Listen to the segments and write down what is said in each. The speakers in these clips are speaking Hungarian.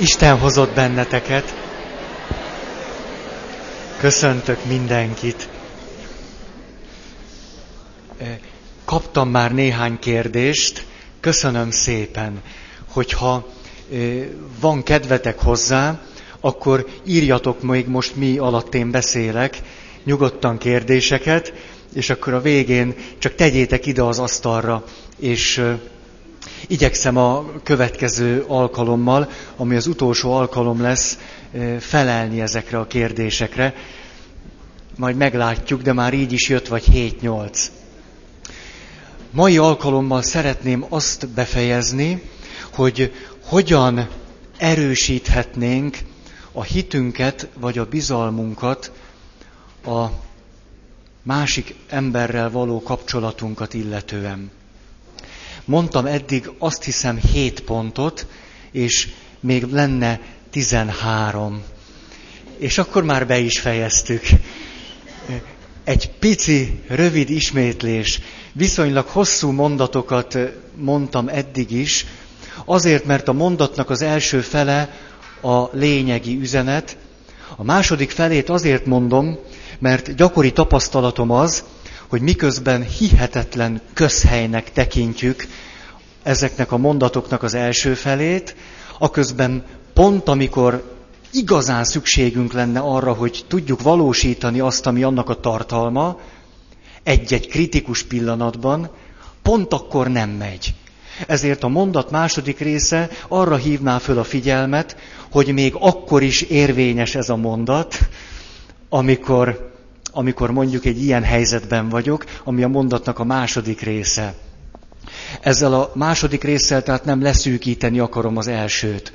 Isten hozott benneteket. Köszöntök mindenkit. Kaptam már néhány kérdést, köszönöm szépen, hogyha van kedvetek hozzá, akkor írjatok még most mi alatt én beszélek, nyugodtan kérdéseket, és akkor a végén csak tegyétek ide az asztalra, és igyekszem a következő alkalommal, ami az utolsó alkalom lesz, felelni ezekre a kérdésekre. Majd meglátjuk, de már így is jött vagy 7-8. Mai alkalommal szeretném azt befejezni, hogy hogyan erősíthetnénk a hitünket vagy a bizalmunkat a másik emberrel való kapcsolatunkat illetően. Mondtam eddig azt hiszem 7 pontot, és még lenne 13. És akkor már be is fejeztük. Egy pici, rövid ismétlés. Viszonylag hosszú mondatokat mondtam eddig is, azért, mert a mondatnak az első fele a lényegi üzenet, a második felét azért mondom, mert gyakori tapasztalatom az, hogy miközben hihetetlen közhelynek tekintjük ezeknek a mondatoknak az első felét, aközben pont amikor igazán szükségünk lenne arra, hogy tudjuk valósítani azt, ami annak a tartalma, egy-egy kritikus pillanatban, pont akkor nem megy. Ezért a mondat második része arra hívná föl a figyelmet, hogy még akkor is érvényes ez a mondat, amikor amikor mondjuk egy ilyen helyzetben vagyok, ami a mondatnak a második része. Ezzel a második résszel tehát nem leszűkíteni akarom az elsőt.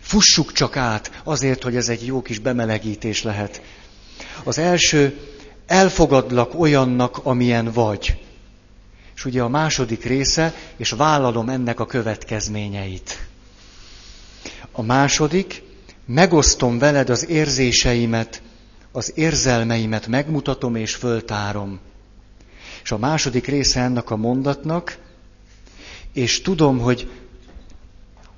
Fussuk csak át, azért, hogy ez egy jó kis bemelegítés lehet. Az első, elfogadlak olyannak, amilyen vagy. És ugye a második része, és vállalom ennek a következményeit. A második, megosztom veled az érzéseimet, az érzelmeimet megmutatom és föltárom. És a második része ennek a mondatnak, és tudom, hogy,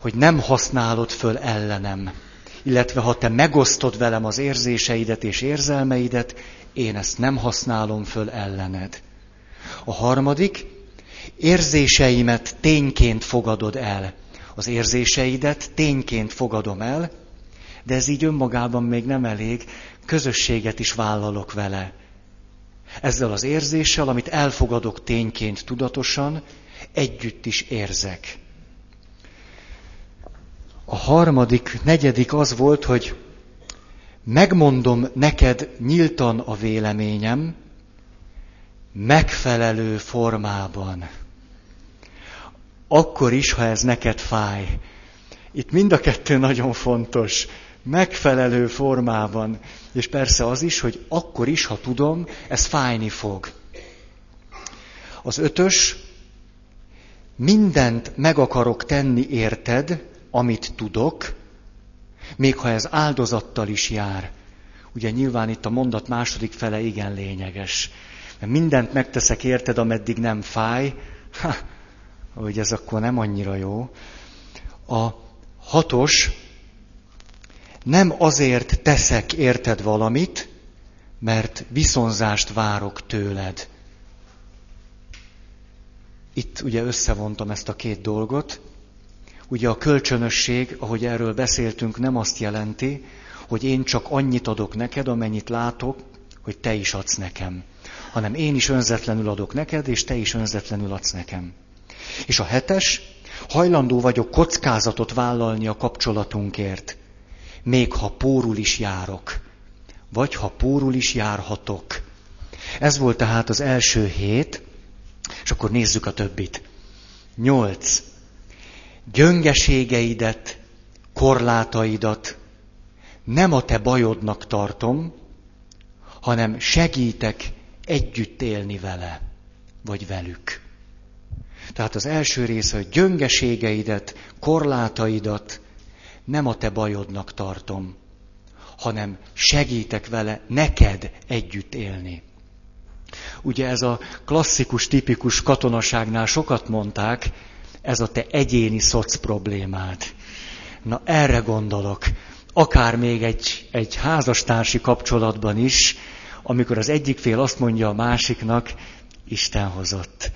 hogy nem használod föl ellenem. Illetve ha te megosztod velem az érzéseidet és érzelmeidet, én ezt nem használom föl ellened. A harmadik, érzéseimet tényként fogadod el. Az érzéseidet tényként fogadom el, de ez így önmagában még nem elég, közösséget is vállalok vele. Ezzel az érzéssel, amit elfogadok tényként tudatosan, együtt is érzek. A harmadik, negyedik az volt, hogy megmondom neked nyíltan a véleményem, megfelelő formában. Akkor is, ha ez neked fáj. Itt mind a kettő nagyon fontos megfelelő formában. És persze az is, hogy akkor is, ha tudom, ez fájni fog. Az ötös, mindent meg akarok tenni érted, amit tudok, még ha ez áldozattal is jár. Ugye nyilván itt a mondat második fele igen lényeges. Mert mindent megteszek érted, ameddig nem fáj, ha, hogy ez akkor nem annyira jó. A hatos, nem azért teszek érted valamit, mert viszonzást várok tőled. Itt ugye összevontam ezt a két dolgot. Ugye a kölcsönösség, ahogy erről beszéltünk, nem azt jelenti, hogy én csak annyit adok neked, amennyit látok, hogy te is adsz nekem. Hanem én is önzetlenül adok neked, és te is önzetlenül adsz nekem. És a hetes, hajlandó vagyok kockázatot vállalni a kapcsolatunkért még ha pórul is járok, vagy ha pórul is járhatok. Ez volt tehát az első hét, és akkor nézzük a többit. Nyolc. Gyöngeségeidet, korlátaidat nem a te bajodnak tartom, hanem segítek együtt élni vele, vagy velük. Tehát az első része, hogy gyöngeségeidet, korlátaidat nem a te bajodnak tartom, hanem segítek vele neked együtt élni. Ugye ez a klasszikus, tipikus katonaságnál sokat mondták, ez a te egyéni szoc problémád. Na erre gondolok. Akár még egy, egy házastársi kapcsolatban is, amikor az egyik fél azt mondja a másiknak, Isten hozott.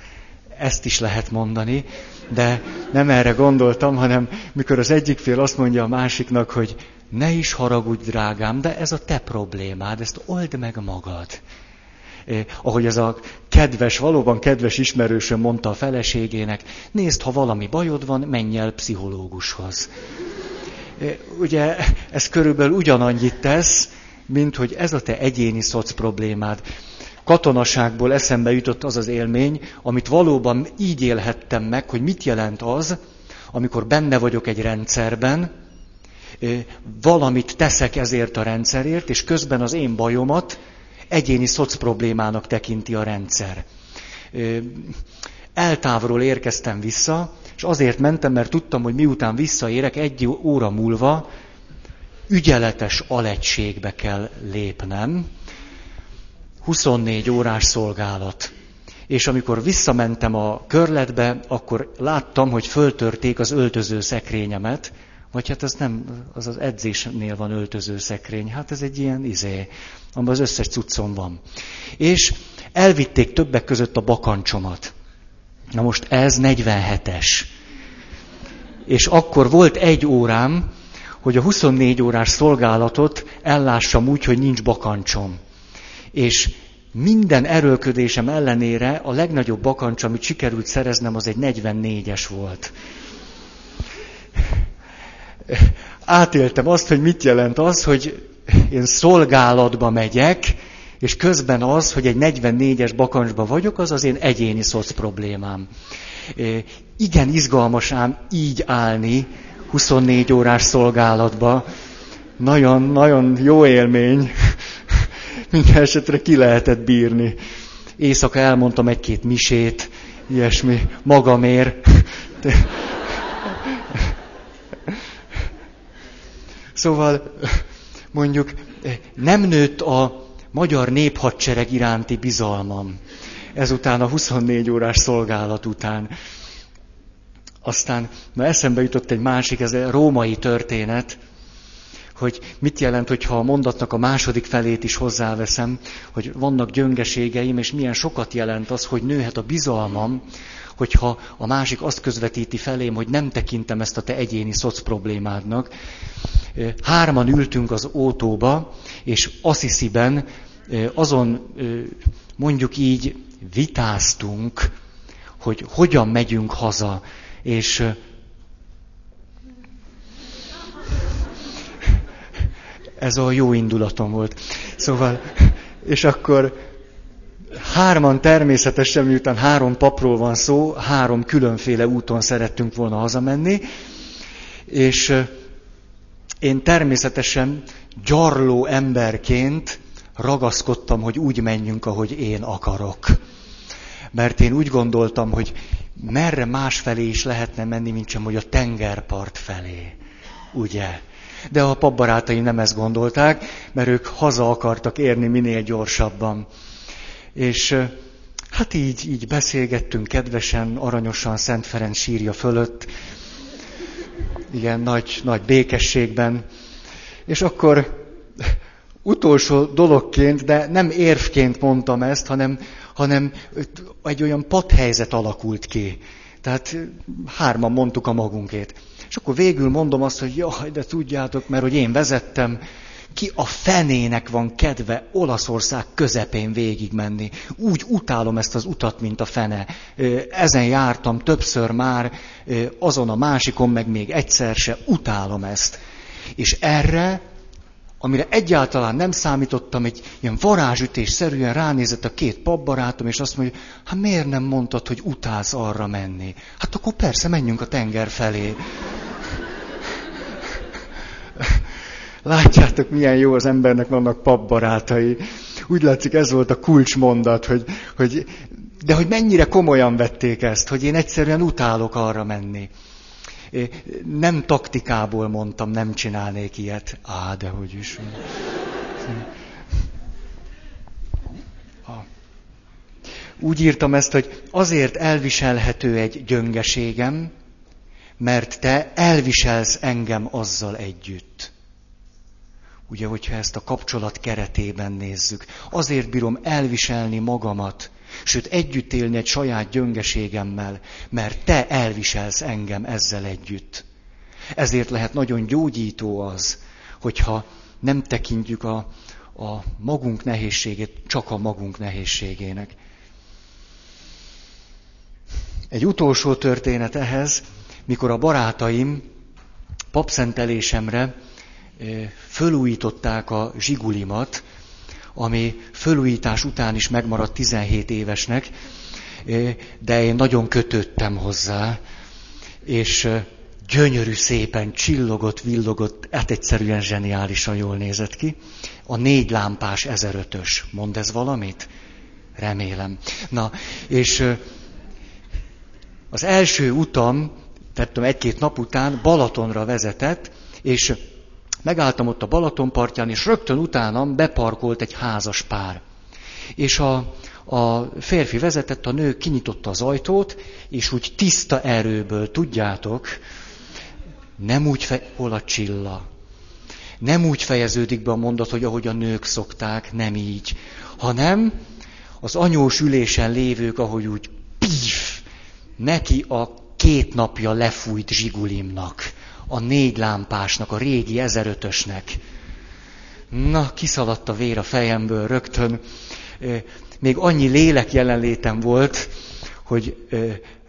Ezt is lehet mondani, de nem erre gondoltam, hanem mikor az egyik fél azt mondja a másiknak, hogy ne is haragudj, drágám, de ez a te problémád, ezt old meg magad. Eh, ahogy ez a kedves, valóban kedves ismerősöm mondta a feleségének, nézd, ha valami bajod van, menj el pszichológushoz. Eh, ugye ez körülbelül ugyanannyit tesz, mint hogy ez a te egyéni szoc problémád. Katonaságból eszembe jutott az az élmény, amit valóban így élhettem meg, hogy mit jelent az, amikor benne vagyok egy rendszerben, valamit teszek ezért a rendszerért, és közben az én bajomat egyéni szoc problémának tekinti a rendszer. Eltávolról érkeztem vissza, és azért mentem, mert tudtam, hogy miután visszaérek, egy óra múlva ügyeletes alegységbe kell lépnem, 24 órás szolgálat. És amikor visszamentem a körletbe, akkor láttam, hogy föltörték az öltöző szekrényemet, vagy hát az nem, az az edzésnél van öltöző szekrény, hát ez egy ilyen izé, amiben az összes cuccom van. És elvitték többek között a bakancsomat. Na most ez 47-es. És akkor volt egy órám, hogy a 24 órás szolgálatot ellássam úgy, hogy nincs bakancsom. És minden erőlködésem ellenére a legnagyobb bakancs, amit sikerült szereznem, az egy 44-es volt. Átéltem azt, hogy mit jelent az, hogy én szolgálatba megyek, és közben az, hogy egy 44-es bakancsba vagyok, az az én egyéni szoc problémám. Igen izgalmas ám így állni 24 órás szolgálatba. Nagyon, nagyon jó élmény. Minden esetre ki lehetett bírni. Éjszaka elmondtam egy-két misét, ilyesmi, magamért. Szóval mondjuk nem nőtt a magyar néphadsereg iránti bizalmam. Ezután a 24 órás szolgálat után. Aztán na eszembe jutott egy másik, ez a római történet, hogy mit jelent, hogyha a mondatnak a második felét is hozzáveszem, hogy vannak gyöngeségeim, és milyen sokat jelent az, hogy nőhet a bizalmam, hogyha a másik azt közvetíti felém, hogy nem tekintem ezt a te egyéni szoc problémádnak. Hárman ültünk az ótóba, és Assisiben azon mondjuk így vitáztunk, hogy hogyan megyünk haza, és ez a jó indulatom volt. Szóval, és akkor hárman természetesen, miután három papról van szó, három különféle úton szerettünk volna hazamenni, és én természetesen gyarló emberként ragaszkodtam, hogy úgy menjünk, ahogy én akarok. Mert én úgy gondoltam, hogy merre másfelé is lehetne menni, mint sem, hogy a tengerpart felé. Ugye? De a papbarátai nem ezt gondolták, mert ők haza akartak érni minél gyorsabban. És hát így, így beszélgettünk kedvesen, aranyosan Szent Ferenc sírja fölött, igen, nagy, nagy békességben. És akkor utolsó dologként, de nem érvként mondtam ezt, hanem, hanem egy olyan padhelyzet alakult ki. Tehát hárman mondtuk a magunkét. És akkor végül mondom azt, hogy jaj, de tudjátok, mert hogy én vezettem, ki a fenének van kedve Olaszország közepén végigmenni. Úgy utálom ezt az utat, mint a fene. Ezen jártam többször már, azon a másikon meg még egyszer se, utálom ezt. És erre, amire egyáltalán nem számítottam, egy ilyen varázsütésszerűen ránézett a két papbarátom, és azt mondja, hát miért nem mondtad, hogy utálsz arra menni? Hát akkor persze, menjünk a tenger felé. Látjátok, milyen jó az embernek vannak papbarátai. Úgy látszik, ez volt a kulcsmondat, hogy, hogy, de hogy mennyire komolyan vették ezt, hogy én egyszerűen utálok arra menni. Nem taktikából mondtam, nem csinálnék ilyet. Á, de hogy is. Úgy írtam ezt, hogy azért elviselhető egy gyöngeségem, mert te elviselsz engem azzal együtt. Ugye, hogyha ezt a kapcsolat keretében nézzük. Azért bírom elviselni magamat, sőt együtt élni egy saját gyöngeségemmel, mert te elviselsz engem ezzel együtt. Ezért lehet nagyon gyógyító az, hogyha nem tekintjük a, a magunk nehézségét csak a magunk nehézségének. Egy utolsó történet ehhez, mikor a barátaim papszentelésemre fölújították a zsigulimat, ami fölújítás után is megmaradt 17 évesnek, de én nagyon kötöttem hozzá, és gyönyörű szépen csillogott, villogott, hát egyszerűen zseniálisan jól nézett ki. A négy lámpás 1005-ös, mond ez valamit? Remélem. Na, és az első utam, tehát egy-két nap után Balatonra vezetett, és megálltam ott a Balaton partján, és rögtön utánam beparkolt egy házas pár. És a, a férfi vezetett, a nő kinyitotta az ajtót, és úgy tiszta erőből, tudjátok, nem úgy fe... hol a csilla. Nem úgy fejeződik be a mondat, hogy ahogy a nők szokták, nem így, hanem az anyós ülésen lévők, ahogy úgy pif, neki a két napja lefújt zsigulimnak, a négy lámpásnak, a régi 1005-ösnek. Na, kiszaladt a vér a fejemből rögtön. Még annyi lélek jelenlétem volt, hogy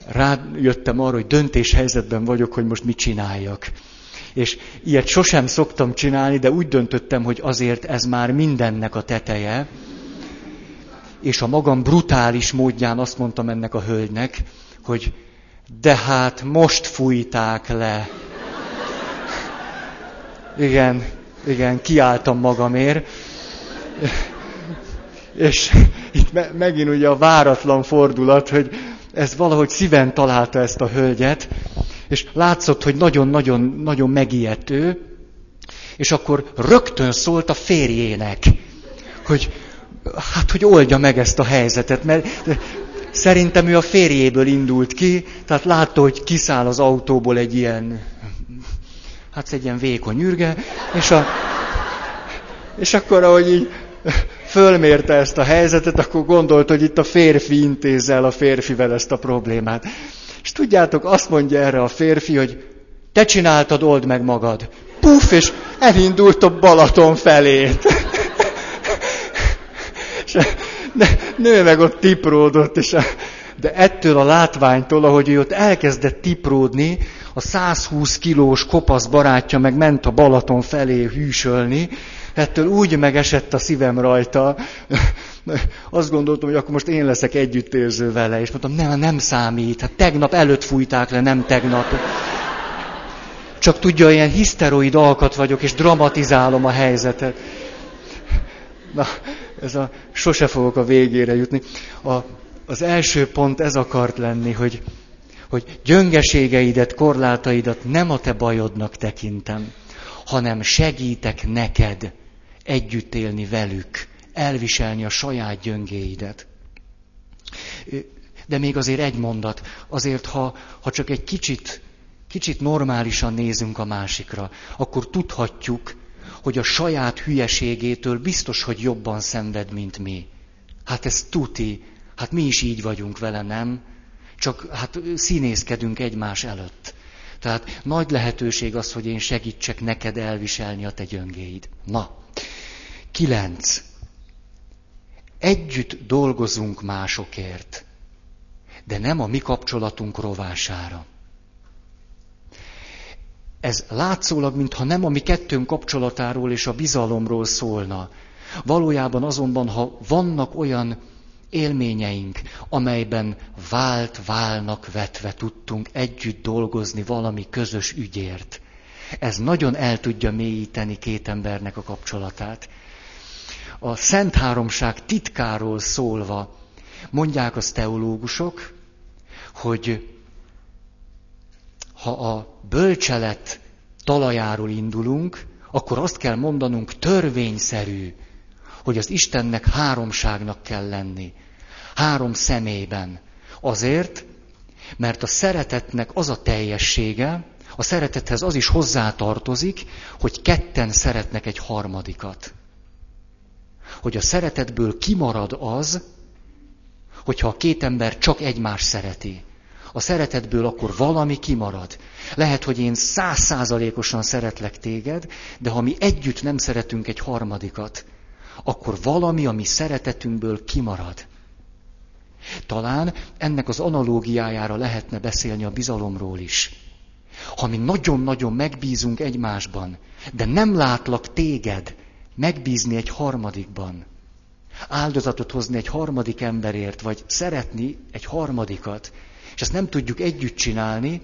rájöttem arra, hogy döntéshelyzetben vagyok, hogy most mit csináljak. És ilyet sosem szoktam csinálni, de úgy döntöttem, hogy azért ez már mindennek a teteje. És a magam brutális módján azt mondtam ennek a hölgynek, hogy de hát most fújták le. Igen, igen, kiálltam magamért. És itt me- megint ugye a váratlan fordulat, hogy ez valahogy szíven találta ezt a hölgyet, és látszott, hogy nagyon-nagyon nagyon megijedt és akkor rögtön szólt a férjének, hogy hát, hogy oldja meg ezt a helyzetet, mert szerintem ő a férjéből indult ki, tehát látta, hogy kiszáll az autóból egy ilyen, hát egy ilyen vékony ürge, és, a, és akkor, ahogy így fölmérte ezt a helyzetet, akkor gondolt, hogy itt a férfi intézzel a férfivel ezt a problémát. És tudjátok, azt mondja erre a férfi, hogy te csináltad, old meg magad. Puff, és elindult a Balaton felét. és nő meg ott tipródott, és de ettől a látványtól, ahogy ő ott elkezdett tipródni, a 120 kilós kopasz barátja meg ment a Balaton felé hűsölni, ettől úgy megesett a szívem rajta, azt gondoltam, hogy akkor most én leszek együttérző vele, és mondtam, nem, nem számít, hát tegnap előtt fújták le, nem tegnap. Csak tudja, ilyen hiszteroid alkat vagyok, és dramatizálom a helyzetet. Na, ez a, sose fogok a végére jutni. A, az első pont ez akart lenni, hogy, hogy gyöngeségeidet, korlátaidat nem a te bajodnak tekintem, hanem segítek neked együtt élni velük, elviselni a saját gyöngéidet. De még azért egy mondat, azért ha, ha csak egy kicsit, kicsit normálisan nézünk a másikra, akkor tudhatjuk, hogy a saját hülyeségétől biztos, hogy jobban szenved, mint mi. Hát ez tuti, hát mi is így vagyunk vele, nem? Csak hát színészkedünk egymás előtt. Tehát nagy lehetőség az, hogy én segítsek neked elviselni a te gyöngéid. Na, kilenc. Együtt dolgozunk másokért, de nem a mi kapcsolatunk rovására. Ez látszólag, mintha nem a mi kettőnk kapcsolatáról és a bizalomról szólna. Valójában azonban, ha vannak olyan élményeink, amelyben vált válnak vetve tudtunk együtt dolgozni valami közös ügyért. Ez nagyon el tudja mélyíteni két embernek a kapcsolatát. A Szent Háromság titkáról szólva mondják az teológusok, hogy ha a bölcselet talajáról indulunk, akkor azt kell mondanunk törvényszerű, hogy az Istennek háromságnak kell lenni. Három személyben. Azért, Mert a szeretetnek az a teljessége, a szeretethez az is hozzátartozik, hogy ketten szeretnek egy harmadikat. Hogy a szeretetből kimarad az, hogyha a két ember csak egymást szereti. A szeretetből akkor valami kimarad. Lehet, hogy én százszázalékosan szeretlek téged, de ha mi együtt nem szeretünk egy harmadikat, akkor valami a mi szeretetünkből kimarad. Talán ennek az analógiájára lehetne beszélni a bizalomról is. Ha mi nagyon-nagyon megbízunk egymásban, de nem látlak téged megbízni egy harmadikban, áldozatot hozni egy harmadik emberért, vagy szeretni egy harmadikat, és ezt nem tudjuk együtt csinálni,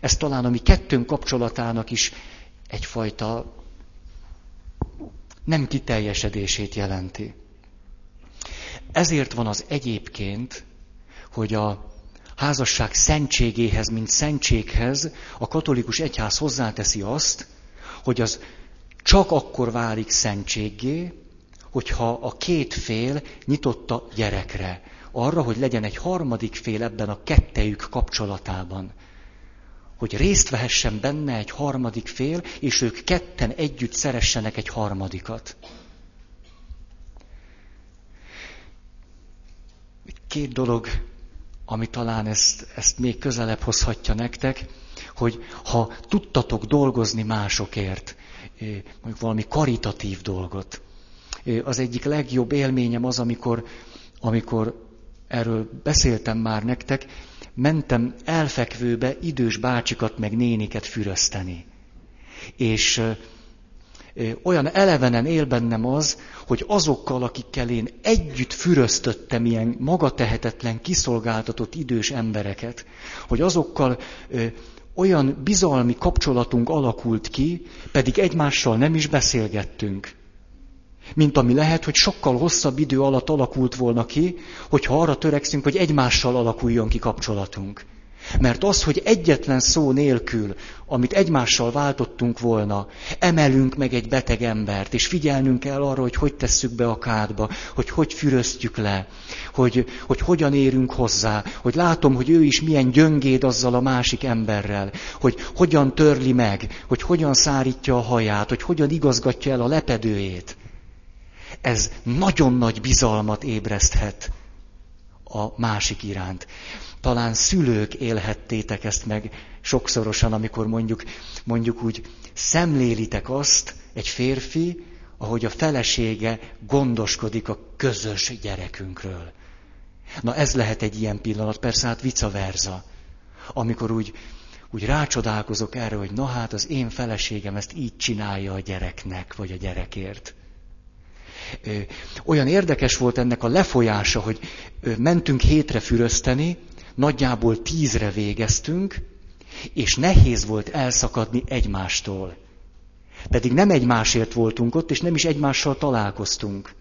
ez talán a mi kettőnk kapcsolatának is egyfajta nem kiteljesedését jelenti. Ezért van az egyébként, hogy a házasság szentségéhez, mint szentséghez a katolikus egyház hozzáteszi azt, hogy az csak akkor válik szentséggé, hogyha a két fél nyitotta gyerekre, arra, hogy legyen egy harmadik fél ebben a kettejük kapcsolatában. Hogy részt vehessen benne egy harmadik fél, és ők ketten együtt szeressenek egy harmadikat. Két dolog, ami talán ezt, ezt még közelebb hozhatja nektek, hogy ha tudtatok dolgozni másokért, eh, mondjuk valami karitatív dolgot, eh, az egyik legjobb élményem az, amikor, amikor erről beszéltem már nektek, mentem elfekvőbe idős bácsikat meg néniket fürözteni. És olyan elevenen él bennem az, hogy azokkal, akikkel én együtt füröztöttem ilyen magatehetetlen, kiszolgáltatott idős embereket, hogy azokkal olyan bizalmi kapcsolatunk alakult ki, pedig egymással nem is beszélgettünk. Mint ami lehet, hogy sokkal hosszabb idő alatt alakult volna ki, hogyha arra törekszünk, hogy egymással alakuljon ki kapcsolatunk. Mert az, hogy egyetlen szó nélkül, amit egymással váltottunk volna, emelünk meg egy beteg embert, és figyelnünk kell arra, hogy hogy tesszük be a kádba, hogy hogy füröztjük le, hogy, hogy hogyan érünk hozzá, hogy látom, hogy ő is milyen gyöngéd azzal a másik emberrel, hogy hogyan törli meg, hogy hogyan szárítja a haját, hogy hogyan igazgatja el a lepedőjét. Ez nagyon nagy bizalmat ébreszthet a másik iránt. Talán szülők élhettétek ezt meg sokszorosan, amikor mondjuk, mondjuk úgy szemlélitek azt, egy férfi, ahogy a felesége gondoskodik a közös gyerekünkről. Na ez lehet egy ilyen pillanat, persze hát vice versa. Amikor úgy, úgy rácsodálkozok erre, hogy na hát az én feleségem ezt így csinálja a gyereknek, vagy a gyerekért. Olyan érdekes volt ennek a lefolyása, hogy mentünk hétre fürözteni, nagyjából tízre végeztünk, és nehéz volt elszakadni egymástól. Pedig nem egymásért voltunk ott, és nem is egymással találkoztunk.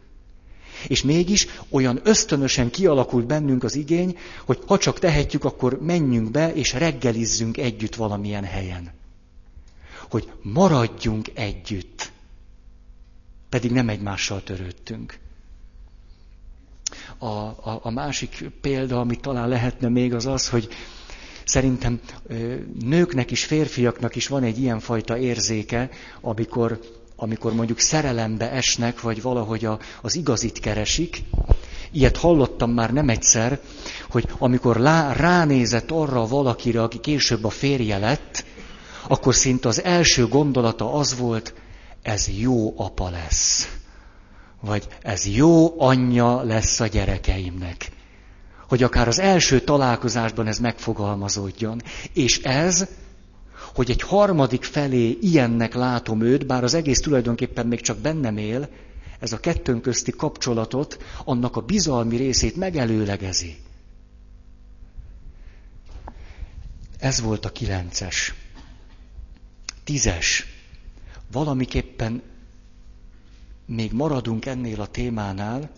És mégis olyan ösztönösen kialakult bennünk az igény, hogy ha csak tehetjük, akkor menjünk be, és reggelizzünk együtt valamilyen helyen. Hogy maradjunk együtt pedig nem egymással törődtünk. A, a, a másik példa, amit talán lehetne még, az az, hogy szerintem nőknek is, férfiaknak is van egy ilyenfajta érzéke, amikor, amikor mondjuk szerelembe esnek, vagy valahogy a, az igazit keresik. Ilyet hallottam már nem egyszer, hogy amikor lá, ránézett arra valakire, aki később a férje lett, akkor szinte az első gondolata az volt, ez jó apa lesz. Vagy ez jó anyja lesz a gyerekeimnek. Hogy akár az első találkozásban ez megfogalmazódjon. És ez, hogy egy harmadik felé ilyennek látom őt, bár az egész tulajdonképpen még csak bennem él, ez a kettőnk közti kapcsolatot, annak a bizalmi részét megelőlegezi. Ez volt a kilences. Tízes valamiképpen még maradunk ennél a témánál,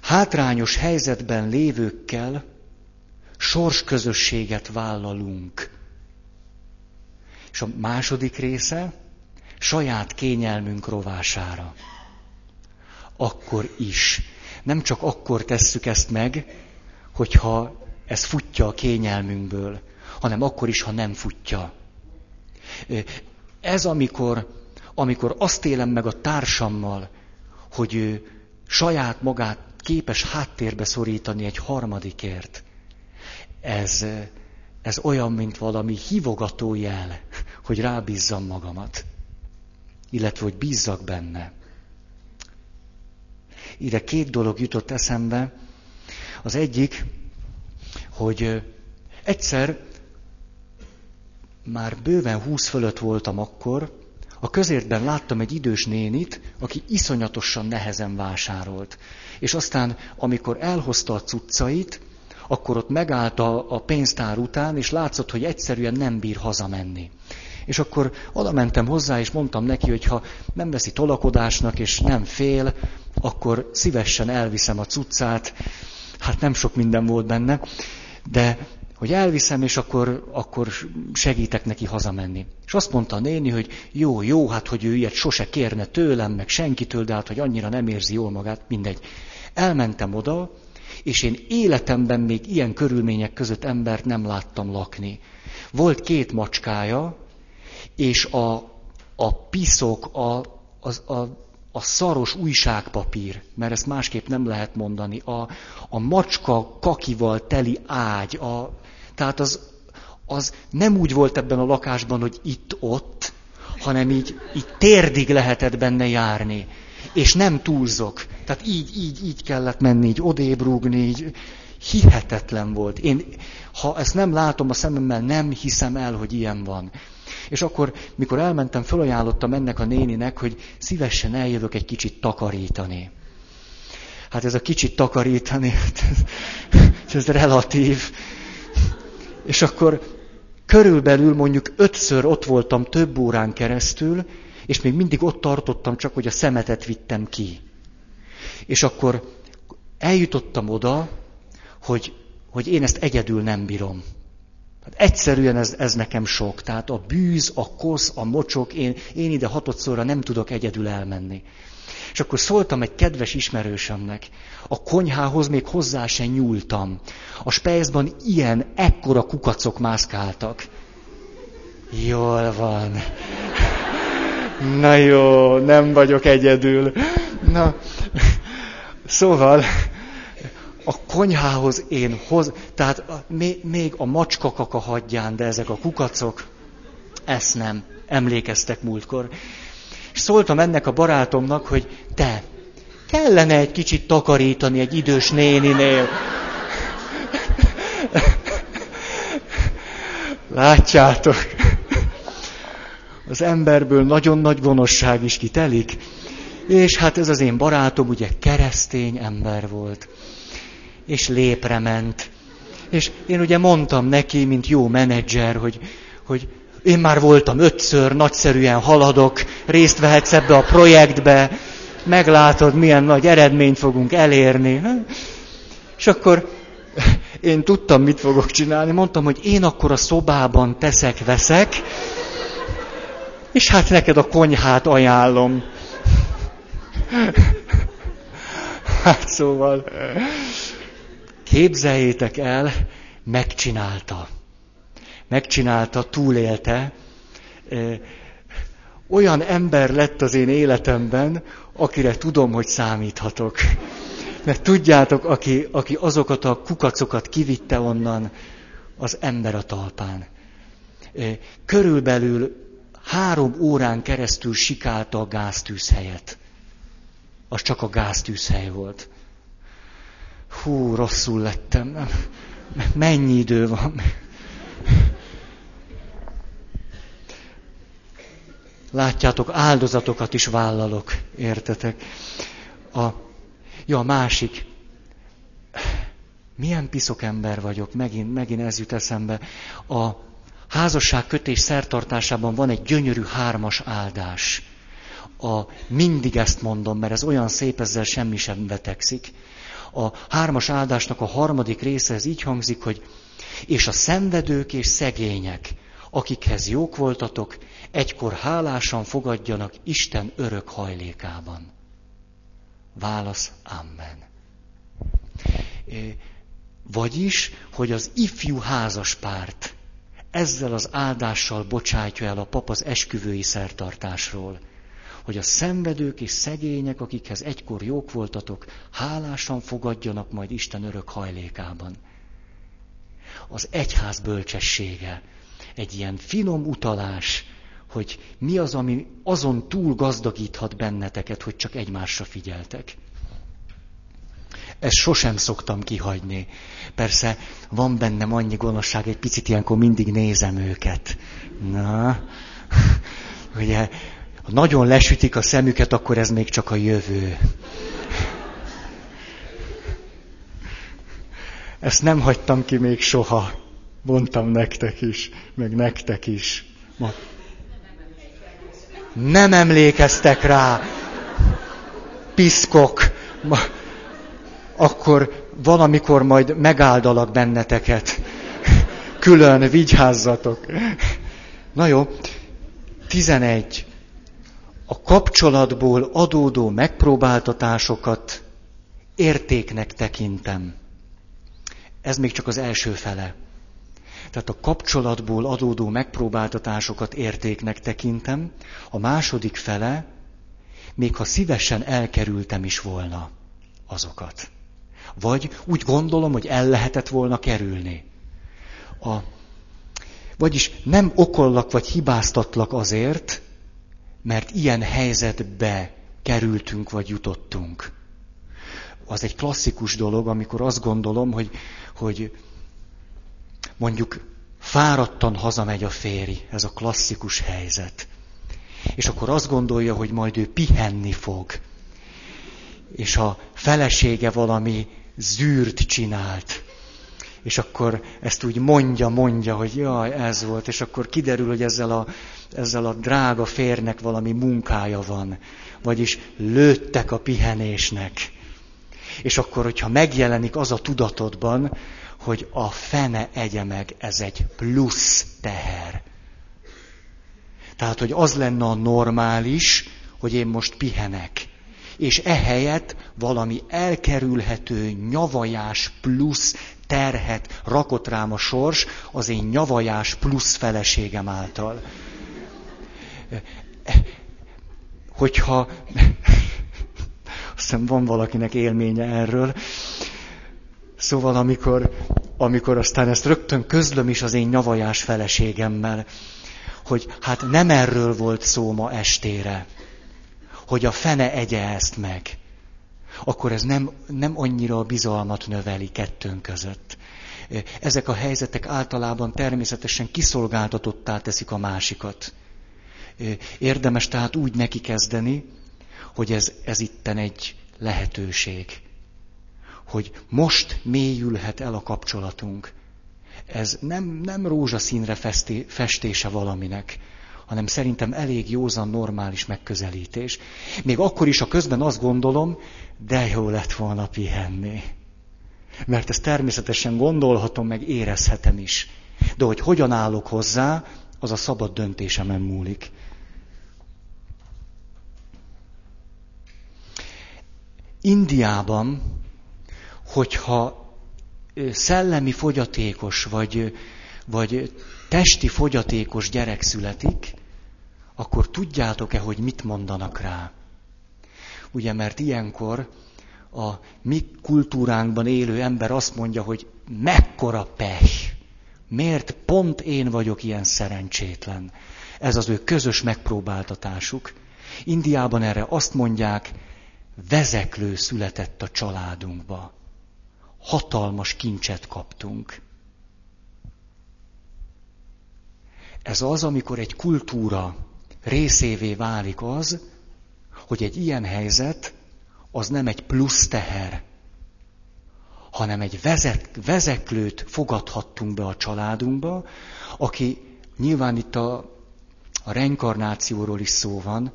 hátrányos helyzetben lévőkkel sorsközösséget vállalunk. És a második része, saját kényelmünk rovására. Akkor is. Nem csak akkor tesszük ezt meg, hogyha ez futja a kényelmünkből, hanem akkor is, ha nem futja. Ez amikor, amikor azt élem meg a társammal, hogy ő saját magát képes háttérbe szorítani egy harmadikért. Ez, ez olyan, mint valami hívogató jel, hogy rábízzam magamat, illetve hogy bízzak benne. Ide két dolog jutott eszembe. Az egyik, hogy egyszer, már bőven húsz fölött voltam akkor, a közértben láttam egy idős nénit, aki iszonyatosan nehezen vásárolt. És aztán, amikor elhozta a cuccait, akkor ott megállt a, a pénztár után, és látszott, hogy egyszerűen nem bír hazamenni. És akkor oda mentem hozzá, és mondtam neki, hogy ha nem veszi tolakodásnak, és nem fél, akkor szívesen elviszem a cuccát. Hát nem sok minden volt benne, de hogy elviszem, és akkor, akkor segítek neki hazamenni. És azt mondta a néni, hogy jó, jó, hát hogy ő ilyet sose kérne tőlem, meg senkitől, de hát, hogy annyira nem érzi jól magát, mindegy. Elmentem oda, és én életemben még ilyen körülmények között embert nem láttam lakni. Volt két macskája, és a, a piszok, a, az, a, a szaros újságpapír, mert ezt másképp nem lehet mondani, a, a macska kakival teli ágy, a, tehát az, az nem úgy volt ebben a lakásban, hogy itt-ott, hanem így, így térdig lehetett benne járni. És nem túlzok. Tehát így, így, így kellett menni, így odébb rúgni, így hihetetlen volt. Én, ha ezt nem látom a szememmel, nem hiszem el, hogy ilyen van. És akkor, mikor elmentem, felajánlottam ennek a néninek, hogy szívesen eljövök egy kicsit takarítani. Hát ez a kicsit takarítani, ez, ez relatív. És akkor körülbelül mondjuk ötször ott voltam több órán keresztül, és még mindig ott tartottam, csak hogy a szemetet vittem ki. És akkor eljutottam oda, hogy, hogy én ezt egyedül nem bírom. Hát egyszerűen ez, ez nekem sok. Tehát a bűz, a kosz, a mocsok, én, én ide hatodszorra nem tudok egyedül elmenni. És akkor szóltam egy kedves ismerősömnek. A konyhához még hozzá sem nyúltam. A spejzban ilyen, ekkora kukacok mászkáltak. Jól van. Na jó, nem vagyok egyedül. Na, szóval a konyhához én hoz, tehát még a macskakaka hagyján, de ezek a kukacok, ezt nem, emlékeztek múltkor. És szóltam ennek a barátomnak, hogy te, kellene egy kicsit takarítani egy idős néninél. Látjátok, az emberből nagyon nagy gonoszság is kitelik. És hát ez az én barátom ugye keresztény ember volt. És lépre ment. És én ugye mondtam neki, mint jó menedzser, hogy, hogy én már voltam ötször, nagyszerűen haladok, részt vehetsz ebbe a projektbe, meglátod, milyen nagy eredményt fogunk elérni. És akkor én tudtam, mit fogok csinálni. Mondtam, hogy én akkor a szobában teszek, veszek, és hát neked a konyhát ajánlom. Hát szóval, képzeljétek el, megcsinálta megcsinálta, túlélte. Olyan ember lett az én életemben, akire tudom, hogy számíthatok. Mert tudjátok, aki, aki azokat a kukacokat kivitte onnan, az ember a talpán. Körülbelül három órán keresztül sikálta a gáztűz helyet. Az csak a gáztűzhely volt. Hú, rosszul lettem. Mennyi idő van? Látjátok, áldozatokat is vállalok, értetek? A, ja, a másik. Milyen piszok ember vagyok, megint, megint ez jut eszembe. A házasság kötés szertartásában van egy gyönyörű hármas áldás. A, mindig ezt mondom, mert ez olyan szép, ezzel semmi sem betegszik. A hármas áldásnak a harmadik része ez így hangzik, hogy és a szenvedők és szegények, akikhez jók voltatok, egykor hálásan fogadjanak Isten örök hajlékában. Válasz, amen. Vagyis, hogy az ifjú házaspárt ezzel az áldással bocsátja el a pap az esküvői szertartásról. Hogy a szenvedők és szegények, akikhez egykor jók voltatok, hálásan fogadjanak majd Isten örök hajlékában. Az egyház bölcsessége, egy ilyen finom utalás, hogy mi az, ami azon túl gazdagíthat benneteket, hogy csak egymásra figyeltek. Ezt sosem szoktam kihagyni. Persze van bennem annyi gonoszság, egy picit ilyenkor mindig nézem őket. Na, ugye, ha nagyon lesütik a szemüket, akkor ez még csak a jövő. Ezt nem hagytam ki még soha. Mondtam nektek is, meg nektek is. Ma. Nem emlékeztek rá. Piszkok. Akkor valamikor majd megáldalak benneteket. Külön vigyázzatok. Na jó, 11. A kapcsolatból adódó megpróbáltatásokat értéknek tekintem. Ez még csak az első fele. Tehát a kapcsolatból adódó megpróbáltatásokat értéknek tekintem, a második fele, még ha szívesen elkerültem is volna azokat. Vagy úgy gondolom, hogy el lehetett volna kerülni. A, vagyis nem okollak vagy hibáztatlak azért, mert ilyen helyzetbe kerültünk vagy jutottunk. Az egy klasszikus dolog, amikor azt gondolom, hogy, hogy mondjuk fáradtan hazamegy a férj, ez a klasszikus helyzet. És akkor azt gondolja, hogy majd ő pihenni fog. És a felesége valami zűrt csinált. És akkor ezt úgy mondja, mondja, hogy jaj, ez volt, és akkor kiderül, hogy ezzel a, ezzel a drága férnek valami munkája van. Vagyis lőttek a pihenésnek. És akkor, hogyha megjelenik az a tudatodban, hogy a fene egye meg, ez egy plusz teher. Tehát, hogy az lenne a normális, hogy én most pihenek és ehelyett valami elkerülhető nyavajás plusz terhet rakott rám a sors az én nyavajás plusz feleségem által. Hogyha, azt hiszem van valakinek élménye erről, Szóval amikor, amikor aztán ezt rögtön közlöm is az én nyavajás feleségemmel, hogy hát nem erről volt szó ma estére hogy a fene egye ezt meg, akkor ez nem, nem annyira a bizalmat növeli kettőnk között. Ezek a helyzetek általában természetesen kiszolgáltatottá teszik a másikat. Érdemes tehát úgy neki kezdeni, hogy ez, ez itten egy lehetőség. Hogy most mélyülhet el a kapcsolatunk. Ez nem, nem rózsaszínre festé, festése valaminek, hanem szerintem elég józan, normális megközelítés. Még akkor is, a közben azt gondolom, de jó lett volna pihenni. Mert ezt természetesen gondolhatom, meg érezhetem is. De hogy hogyan állok hozzá, az a szabad döntésemen múlik. Indiában, hogyha szellemi fogyatékos, vagy, vagy testi fogyatékos gyerek születik, akkor tudjátok-e, hogy mit mondanak rá? Ugye, mert ilyenkor a mi kultúránkban élő ember azt mondja, hogy mekkora pech, miért pont én vagyok ilyen szerencsétlen. Ez az ő közös megpróbáltatásuk. Indiában erre azt mondják, vezeklő született a családunkba. Hatalmas kincset kaptunk. Ez az, amikor egy kultúra részévé válik az, hogy egy ilyen helyzet az nem egy plusz teher, hanem egy vezet, vezeklőt fogadhattunk be a családunkba, aki nyilván itt a, a reinkarnációról is szó van,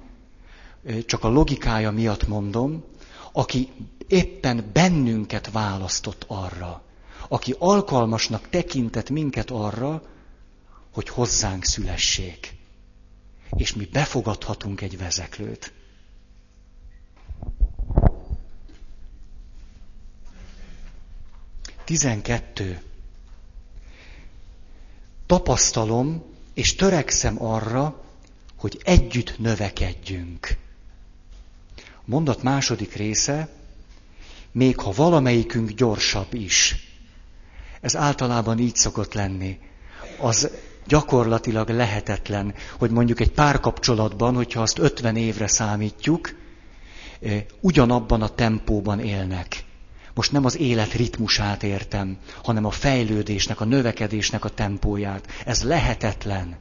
csak a logikája miatt mondom, aki éppen bennünket választott arra, aki alkalmasnak tekintett minket arra, hogy hozzánk szülessék és mi befogadhatunk egy vezeklőt. 12. Tapasztalom, és törekszem arra, hogy együtt növekedjünk. Mondat második része, még ha valamelyikünk gyorsabb is. Ez általában így szokott lenni. Az gyakorlatilag lehetetlen, hogy mondjuk egy párkapcsolatban, hogyha azt 50 évre számítjuk, ugyanabban a tempóban élnek. Most nem az élet ritmusát értem, hanem a fejlődésnek, a növekedésnek a tempóját. Ez lehetetlen.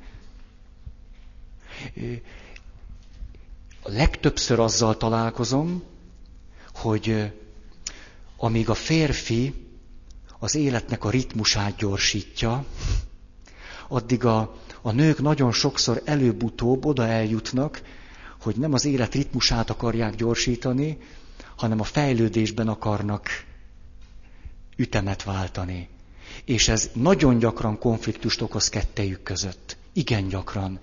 A legtöbbször azzal találkozom, hogy amíg a férfi az életnek a ritmusát gyorsítja, addig a, a nők nagyon sokszor előbb-utóbb oda eljutnak, hogy nem az élet ritmusát akarják gyorsítani, hanem a fejlődésben akarnak ütemet váltani. És ez nagyon gyakran konfliktust okoz kettejük között. Igen gyakran.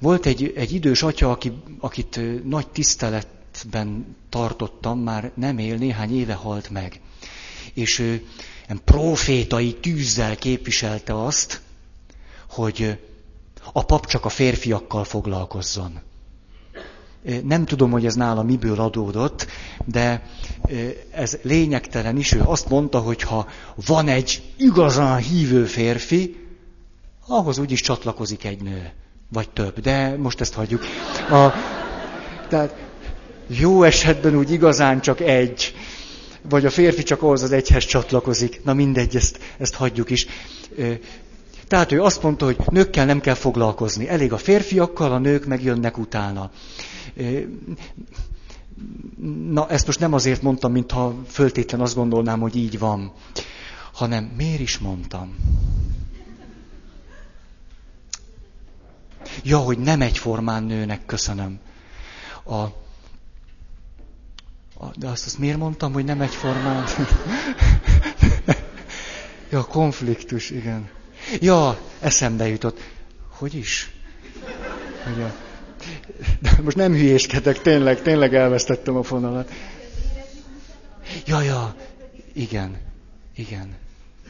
Volt egy, egy idős atya, aki, akit nagy tiszteletben tartottam, már nem él, néhány éve halt meg. És ő profétai tűzzel képviselte azt, hogy a pap csak a férfiakkal foglalkozzon. Nem tudom, hogy ez nála miből adódott, de ez lényegtelen is. Ő azt mondta, hogy ha van egy igazán hívő férfi, ahhoz úgyis csatlakozik egy nő, vagy több. De most ezt hagyjuk. A, tehát jó esetben úgy igazán csak egy, vagy a férfi csak ahhoz az egyhez csatlakozik. Na mindegy, ezt, ezt hagyjuk is. Tehát ő azt mondta, hogy nőkkel nem kell foglalkozni. Elég a férfiakkal, a nők megjönnek utána. Na, ezt most nem azért mondtam, mintha föltétlen azt gondolnám, hogy így van, hanem miért is mondtam? Ja, hogy nem egyformán nőnek, köszönöm. A, de azt, azt miért mondtam, hogy nem egyformán? ja, konfliktus, igen. Ja, eszembe jutott. Hogy is? A, de most nem hülyéskedek, tényleg, tényleg elvesztettem a fonalat. Ja, ja, igen, igen.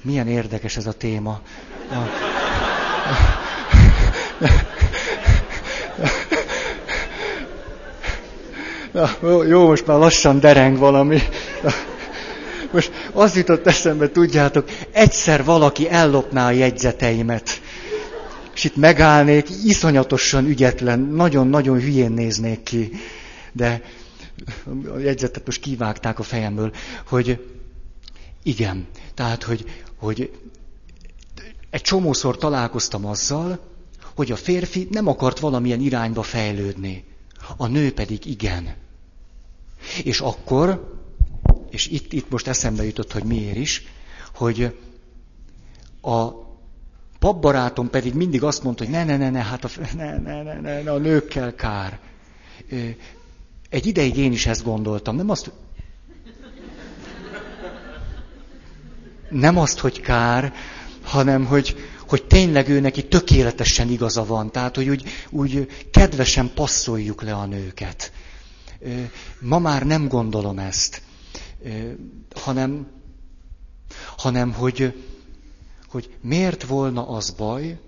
Milyen érdekes ez a téma. A, Na, jó, most már lassan dereng valami. Most az jutott eszembe, tudjátok, egyszer valaki ellopná a jegyzeteimet és itt megállnék, iszonyatosan ügyetlen, nagyon-nagyon hülyén néznék ki. De a jegyzetet most kivágták a fejemből, hogy igen, tehát, hogy, hogy egy csomószor találkoztam azzal, hogy a férfi nem akart valamilyen irányba fejlődni, a nő pedig igen. És akkor, és itt, itt most eszembe jutott, hogy miért is, hogy a Papbarátom pedig mindig azt mondta, hogy ne, ne, ne, ne, hát a, ne, ne, ne, ne, ne, a nőkkel kár. Egy ideig én is ezt gondoltam, nem azt, nem azt, hogy kár, hanem hogy, hogy tényleg ő neki tökéletesen igaza van. Tehát, hogy úgy, úgy kedvesen passzoljuk le a nőket. Ma már nem gondolom ezt, hanem, hanem hogy, hogy miért volna az baj,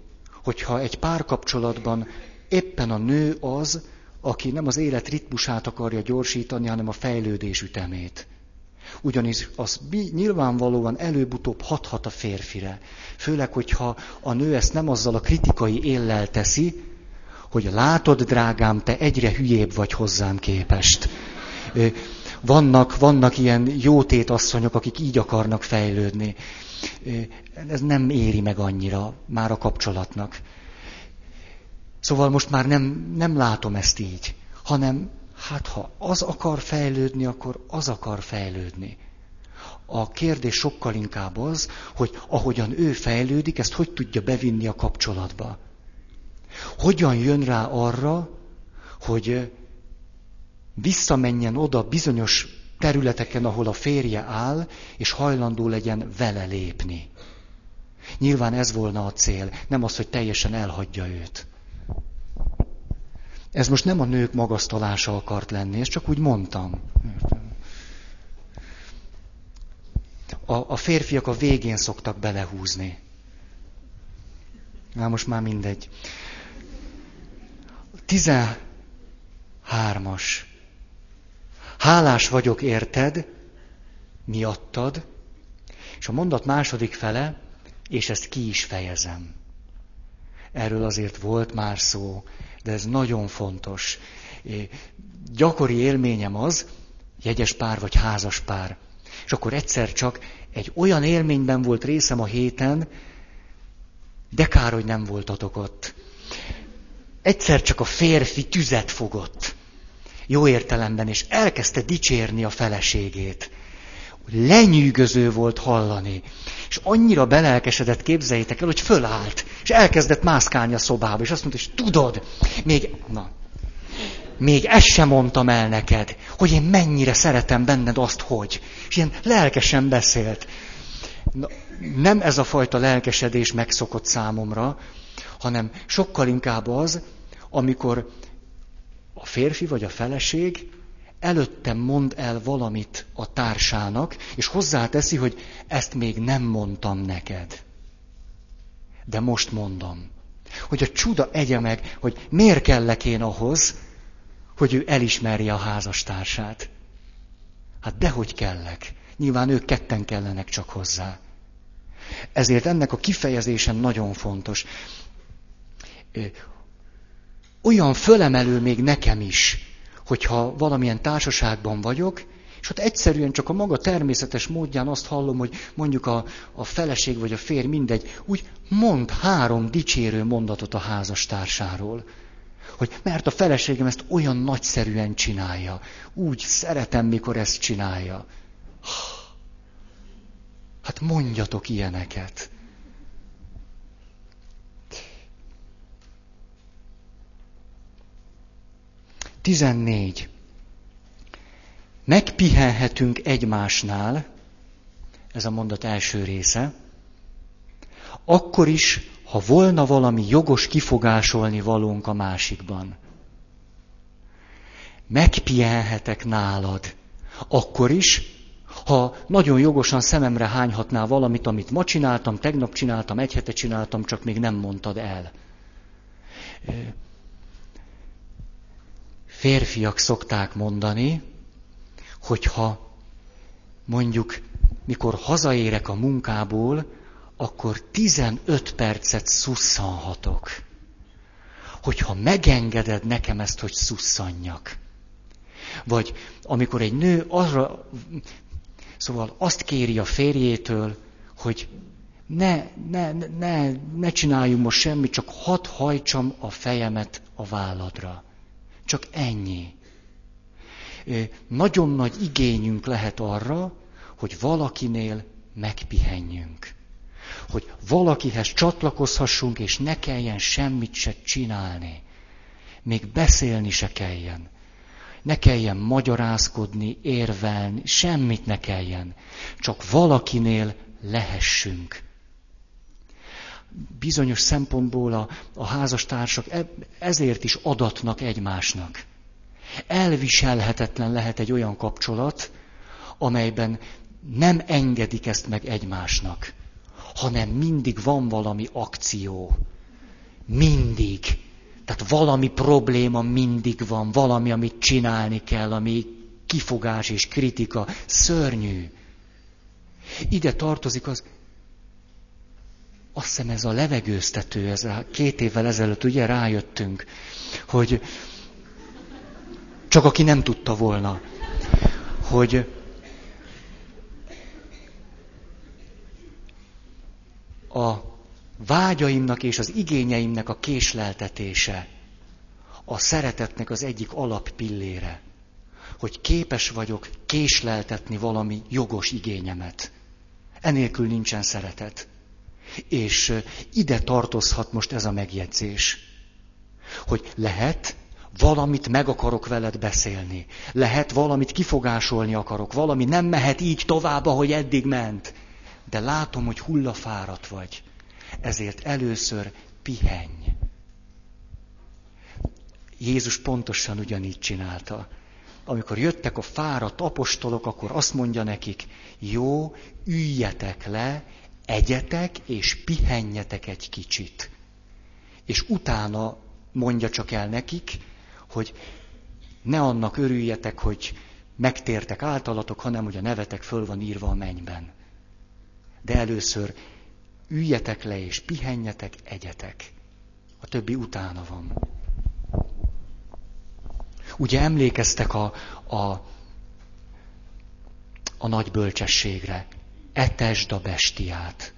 hogyha egy párkapcsolatban éppen a nő az, aki nem az élet ritmusát akarja gyorsítani, hanem a fejlődés ütemét. Ugyanis az nyilvánvalóan előbb-utóbb hathat a férfire. Főleg, hogyha a nő ezt nem azzal a kritikai éllel teszi, hogy látod, drágám, te egyre hülyébb vagy hozzám képest. Vannak, vannak ilyen jótét asszonyok, akik így akarnak fejlődni ez nem éri meg annyira már a kapcsolatnak. Szóval most már nem, nem látom ezt így, hanem hát ha az akar fejlődni, akkor az akar fejlődni. A kérdés sokkal inkább az, hogy ahogyan ő fejlődik, ezt hogy tudja bevinni a kapcsolatba. Hogyan jön rá arra, hogy visszamenjen oda bizonyos területeken, ahol a férje áll, és hajlandó legyen vele lépni. Nyilván ez volna a cél, nem az, hogy teljesen elhagyja őt. Ez most nem a nők magasztalása akart lenni, ezt csak úgy mondtam. a, a férfiak a végén szoktak belehúzni. Na most már mindegy. 13-as. Hálás vagyok érted, miattad, és a mondat második fele, és ezt ki is fejezem. Erről azért volt már szó, de ez nagyon fontos. Gyakori élményem az, jegyes pár vagy házas pár. És akkor egyszer csak egy olyan élményben volt részem a héten, de kár, hogy nem voltatok ott. Egyszer csak a férfi tüzet fogott. Jó értelemben, és elkezdte dicsérni a feleségét. Lenyűgöző volt hallani. És annyira belelkesedett, képzeljétek el, hogy fölállt, és elkezdett mászkálni a szobába, és azt mondta, hogy tudod, még, na, még ezt sem mondtam el neked, hogy én mennyire szeretem benned azt, hogy. És ilyen lelkesen beszélt. Na, nem ez a fajta lelkesedés megszokott számomra, hanem sokkal inkább az, amikor a férfi vagy a feleség előttem mond el valamit a társának, és hozzáteszi, hogy ezt még nem mondtam neked. De most mondom. Hogy a csuda egye meg, hogy miért kellek én ahhoz, hogy ő elismerje a házastársát. Hát dehogy kellek. Nyilván ők ketten kellenek csak hozzá. Ezért ennek a kifejezésen nagyon fontos. Olyan fölemelő még nekem is, hogyha valamilyen társaságban vagyok, és ott egyszerűen csak a maga természetes módján azt hallom, hogy mondjuk a, a feleség vagy a férj, mindegy, úgy mond három dicsérő mondatot a házastársáról. Hogy mert a feleségem ezt olyan nagyszerűen csinálja. Úgy szeretem, mikor ezt csinálja. Hát mondjatok ilyeneket. Tizennégy. Megpihenhetünk egymásnál, ez a mondat első része, akkor is, ha volna valami jogos kifogásolni valónk a másikban. Megpihenhetek nálad, akkor is, ha nagyon jogosan szememre hányhatnál valamit, amit ma csináltam, tegnap csináltam, egy hete csináltam, csak még nem mondtad el. Férfiak szokták mondani, hogyha mondjuk, mikor hazaérek a munkából, akkor 15 percet szusszanhatok. Hogyha megengeded nekem ezt, hogy szusszanjak. Vagy amikor egy nő arra, szóval azt kéri a férjétől, hogy ne, ne, ne, ne csináljunk most semmit, csak hadd hajtsam a fejemet a válladra. Csak ennyi. Nagyon nagy igényünk lehet arra, hogy valakinél megpihenjünk hogy valakihez csatlakozhassunk, és ne kelljen semmit se csinálni. Még beszélni se kelljen. Ne kelljen magyarázkodni, érvelni, semmit ne kelljen. Csak valakinél lehessünk. Bizonyos szempontból a, a házastársak e, ezért is adatnak egymásnak. Elviselhetetlen lehet egy olyan kapcsolat, amelyben nem engedik ezt meg egymásnak hanem mindig van valami akció. Mindig. Tehát valami probléma mindig van, valami, amit csinálni kell, ami kifogás és kritika. Szörnyű. Ide tartozik az, azt hiszem ez a levegőztető, ez a két évvel ezelőtt ugye rájöttünk, hogy csak aki nem tudta volna, hogy a vágyaimnak és az igényeimnek a késleltetése a szeretetnek az egyik alappillére. Hogy képes vagyok késleltetni valami jogos igényemet. Enélkül nincsen szeretet. És ide tartozhat most ez a megjegyzés. Hogy lehet, valamit meg akarok veled beszélni. Lehet valamit kifogásolni akarok. Valami nem mehet így tovább, ahogy eddig ment de látom, hogy hullafáradt vagy. Ezért először pihenj. Jézus pontosan ugyanígy csinálta. amikor jöttek a fáradt apostolok, akkor azt mondja nekik, jó, üljetek le, egyetek és pihenjetek egy kicsit. És utána mondja csak el nekik, hogy ne annak örüljetek, hogy megtértek általatok, hanem hogy a nevetek föl van írva a mennyben. De először üljetek le és pihenjetek, egyetek. A többi utána van. Ugye emlékeztek a, a, a nagy bölcsességre. Etesd a bestiát.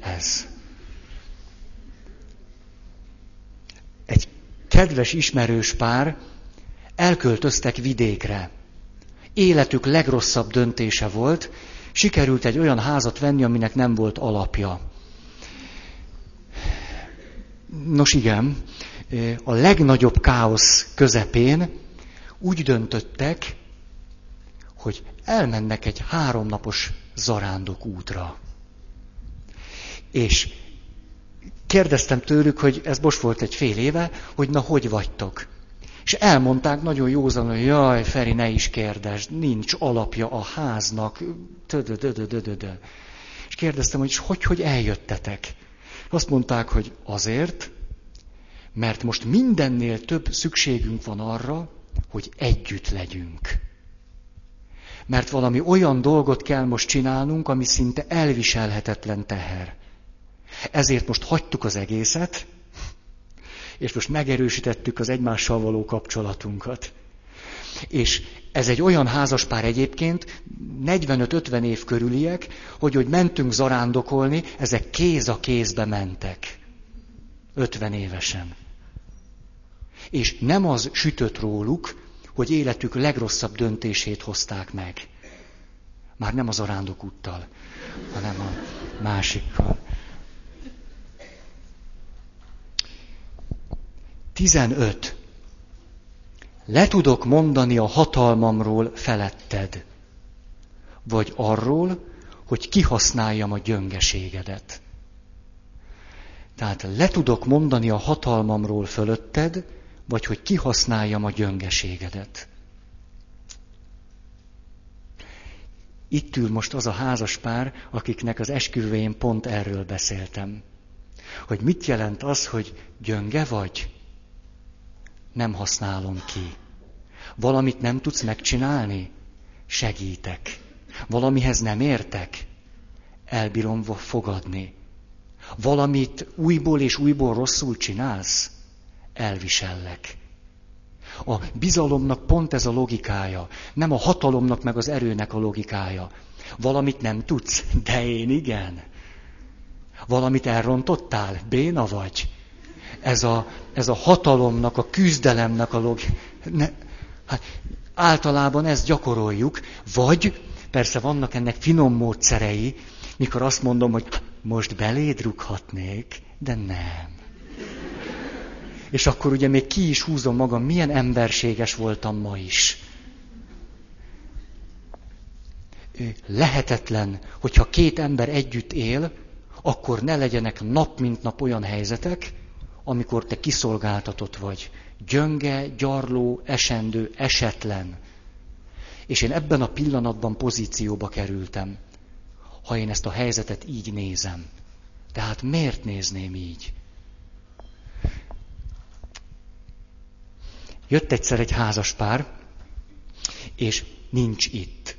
Ez. Egy kedves ismerős pár elköltöztek vidékre. Életük legrosszabb döntése volt, sikerült egy olyan házat venni, aminek nem volt alapja. Nos igen, a legnagyobb káosz közepén úgy döntöttek, hogy elmennek egy háromnapos zarándok útra. És kérdeztem tőlük, hogy ez most volt egy fél éve, hogy na, hogy vagytok? És elmondták nagyon józan, hogy jaj, Feri, ne is kérdezd, nincs alapja a háznak. És kérdeztem, hogy hogy, hogy eljöttetek? Azt mondták, hogy azért, mert most mindennél több szükségünk van arra, hogy együtt legyünk. Mert valami olyan dolgot kell most csinálnunk, ami szinte elviselhetetlen teher. Ezért most hagytuk az egészet, és most megerősítettük az egymással való kapcsolatunkat. És ez egy olyan házaspár egyébként, 45-50 év körüliek, hogy hogy mentünk zarándokolni, ezek kéz a kézbe mentek. 50 évesen. És nem az sütött róluk, hogy életük legrosszabb döntését hozták meg. Már nem az arándokúttal, hanem a másikkal. 15. Le tudok mondani a hatalmamról feletted, vagy arról, hogy kihasználjam a gyöngeségedet. Tehát le tudok mondani a hatalmamról fölötted, vagy hogy kihasználjam a gyöngeségedet. Itt ül most az a házas pár, akiknek az esküvőjén pont erről beszéltem. Hogy mit jelent az, hogy gyönge vagy? Nem használom ki. Valamit nem tudsz megcsinálni? Segítek. Valamihez nem értek? Elbírom fogadni. Valamit újból és újból rosszul csinálsz? Elvisellek. A bizalomnak pont ez a logikája, nem a hatalomnak meg az erőnek a logikája. Valamit nem tudsz, de én igen. Valamit elrontottál, béna vagy. Ez a, ez a hatalomnak, a küzdelemnek a logika. Hát, általában ezt gyakoroljuk, vagy persze vannak ennek finom módszerei, mikor azt mondom, hogy most beléd rúghatnék, de nem és akkor ugye még ki is húzom magam, milyen emberséges voltam ma is. Lehetetlen, hogyha két ember együtt él, akkor ne legyenek nap mint nap olyan helyzetek, amikor te kiszolgáltatott vagy. Gyönge, gyarló, esendő, esetlen. És én ebben a pillanatban pozícióba kerültem, ha én ezt a helyzetet így nézem. Tehát miért nézném így? Jött egyszer egy házaspár, és nincs itt.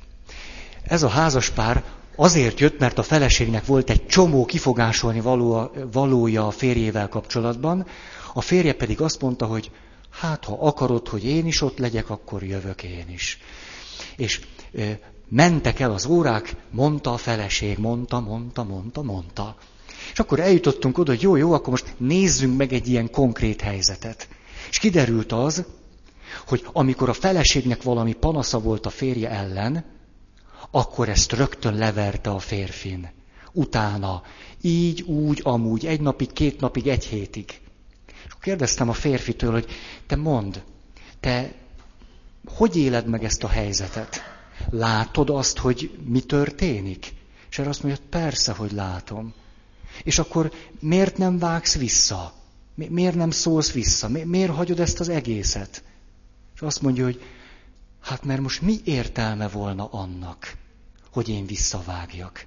Ez a házaspár azért jött, mert a feleségnek volt egy csomó kifogásolni való, valója a férjével kapcsolatban, a férje pedig azt mondta, hogy hát ha akarod, hogy én is ott legyek, akkor jövök én is. És ö, mentek el az órák, mondta a feleség, mondta, mondta, mondta, mondta. És akkor eljutottunk oda, hogy jó, jó, akkor most nézzünk meg egy ilyen konkrét helyzetet. És kiderült az, hogy amikor a feleségnek valami panasza volt a férje ellen, akkor ezt rögtön leverte a férfin. Utána, így, úgy, amúgy, egy napig, két napig, egy hétig. És kérdeztem a férfitől, hogy te mond, te hogy éled meg ezt a helyzetet? Látod azt, hogy mi történik? És erre azt mondja, persze, hogy látom. És akkor miért nem vágsz vissza? Miért nem szólsz vissza? Miért hagyod ezt az egészet? És azt mondja, hogy Hát mert most mi értelme volna annak, hogy én visszavágjak?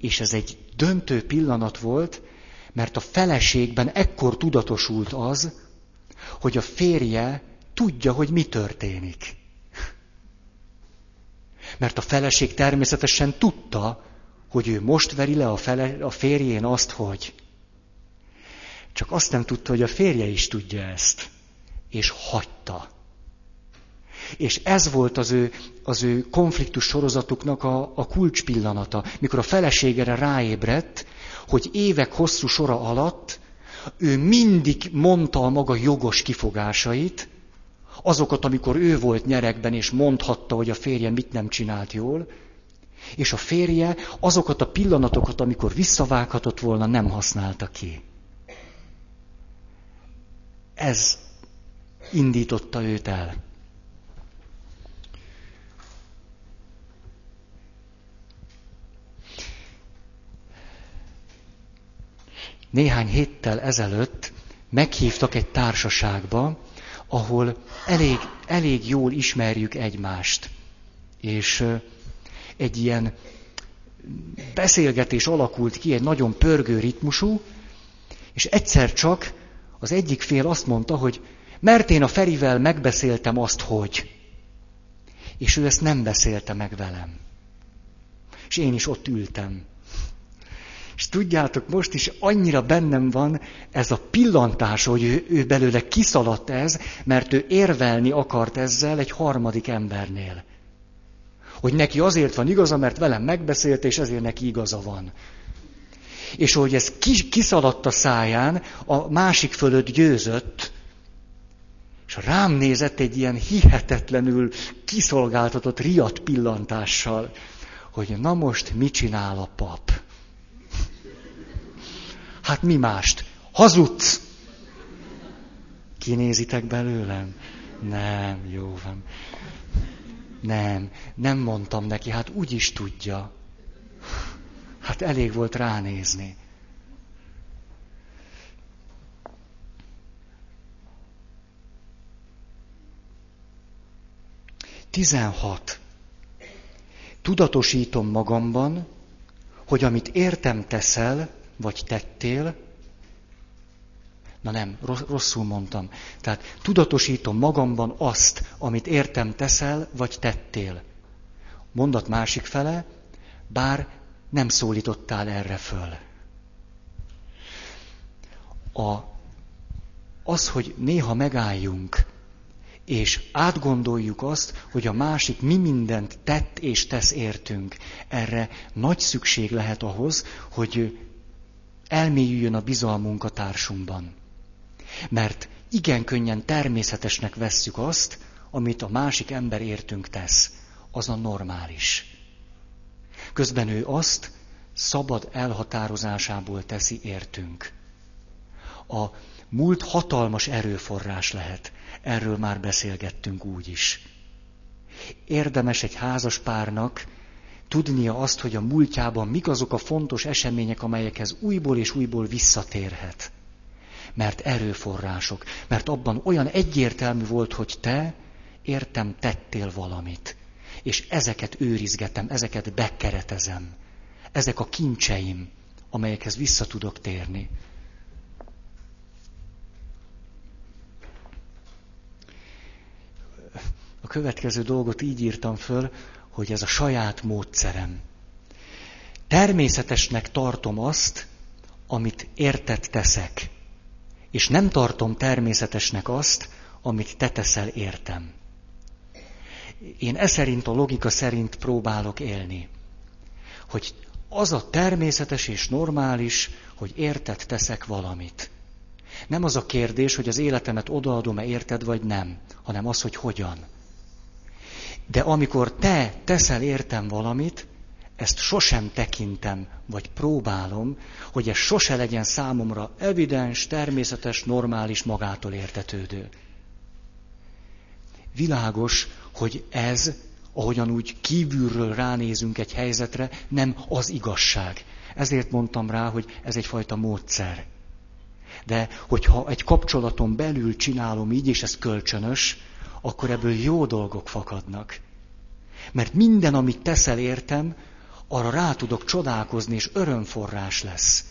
És ez egy döntő pillanat volt, mert a feleségben ekkor tudatosult az, hogy a férje tudja, hogy mi történik. Mert a feleség természetesen tudta, hogy ő most veri le a, fele, a férjén azt, hogy. Csak azt nem tudta, hogy a férje is tudja ezt. És hagyta. És ez volt az ő, az ő konfliktus sorozatuknak a, a kulcspillanata, mikor a feleségere ráébredt, hogy évek hosszú sora alatt ő mindig mondta a maga jogos kifogásait, azokat, amikor ő volt nyerekben, és mondhatta, hogy a férje mit nem csinált jól, és a férje azokat a pillanatokat, amikor visszavághatott volna, nem használta ki. Ez indította őt el. Néhány héttel ezelőtt meghívtak egy társaságba, ahol elég, elég jól ismerjük egymást. És egy ilyen beszélgetés alakult ki, egy nagyon pörgő ritmusú, és egyszer csak az egyik fél azt mondta, hogy mert én a Ferivel megbeszéltem azt, hogy. És ő ezt nem beszélte meg velem. És én is ott ültem. És tudjátok, most is annyira bennem van ez a pillantás, hogy ő, ő belőle kiszaladt ez, mert ő érvelni akart ezzel egy harmadik embernél. Hogy neki azért van igaza, mert velem megbeszélt, és ezért neki igaza van. És hogy ez kiszaladt a száján, a másik fölött győzött, és rám nézett egy ilyen hihetetlenül kiszolgáltatott riadt pillantással, hogy na most mit csinál a pap. Hát mi mást? Hazudsz! Kinézitek belőlem? Nem, jó van. Nem, nem mondtam neki, hát úgy is tudja. Hát elég volt ránézni. Tizenhat. Tudatosítom magamban, hogy amit értem teszel, vagy tettél, na nem, rosszul mondtam. Tehát tudatosítom magamban azt, amit értem teszel, vagy tettél. Mondat másik fele, bár nem szólítottál erre föl. A, az, hogy néha megálljunk, és átgondoljuk azt, hogy a másik mi mindent tett és tesz értünk, erre nagy szükség lehet ahhoz, hogy elmélyüljön a bizalmunk a társunkban. Mert igen könnyen természetesnek vesszük azt, amit a másik ember értünk tesz. Az a normális. Közben ő azt szabad elhatározásából teszi értünk. A múlt hatalmas erőforrás lehet. Erről már beszélgettünk úgy is. Érdemes egy házas párnak tudnia azt, hogy a múltjában mik azok a fontos események, amelyekhez újból és újból visszatérhet. Mert erőforrások, mert abban olyan egyértelmű volt, hogy te értem tettél valamit. És ezeket őrizgetem, ezeket bekeretezem. Ezek a kincseim, amelyekhez vissza tudok térni. A következő dolgot így írtam föl, hogy ez a saját módszerem. Természetesnek tartom azt, amit értett teszek, és nem tartom természetesnek azt, amit te teszel értem. Én e szerint a logika szerint próbálok élni. Hogy az a természetes és normális, hogy érted teszek valamit. Nem az a kérdés, hogy az életemet odaadom-e érted, vagy nem, hanem az, hogy hogyan. De amikor te teszel értem valamit, ezt sosem tekintem, vagy próbálom, hogy ez sose legyen számomra evidens, természetes, normális, magától értetődő. Világos, hogy ez, ahogyan úgy kívülről ránézünk egy helyzetre, nem az igazság. Ezért mondtam rá, hogy ez egyfajta módszer. De hogyha egy kapcsolaton belül csinálom így, és ez kölcsönös, akkor ebből jó dolgok fakadnak. Mert minden, amit teszel értem, arra rá tudok csodálkozni, és örömforrás lesz.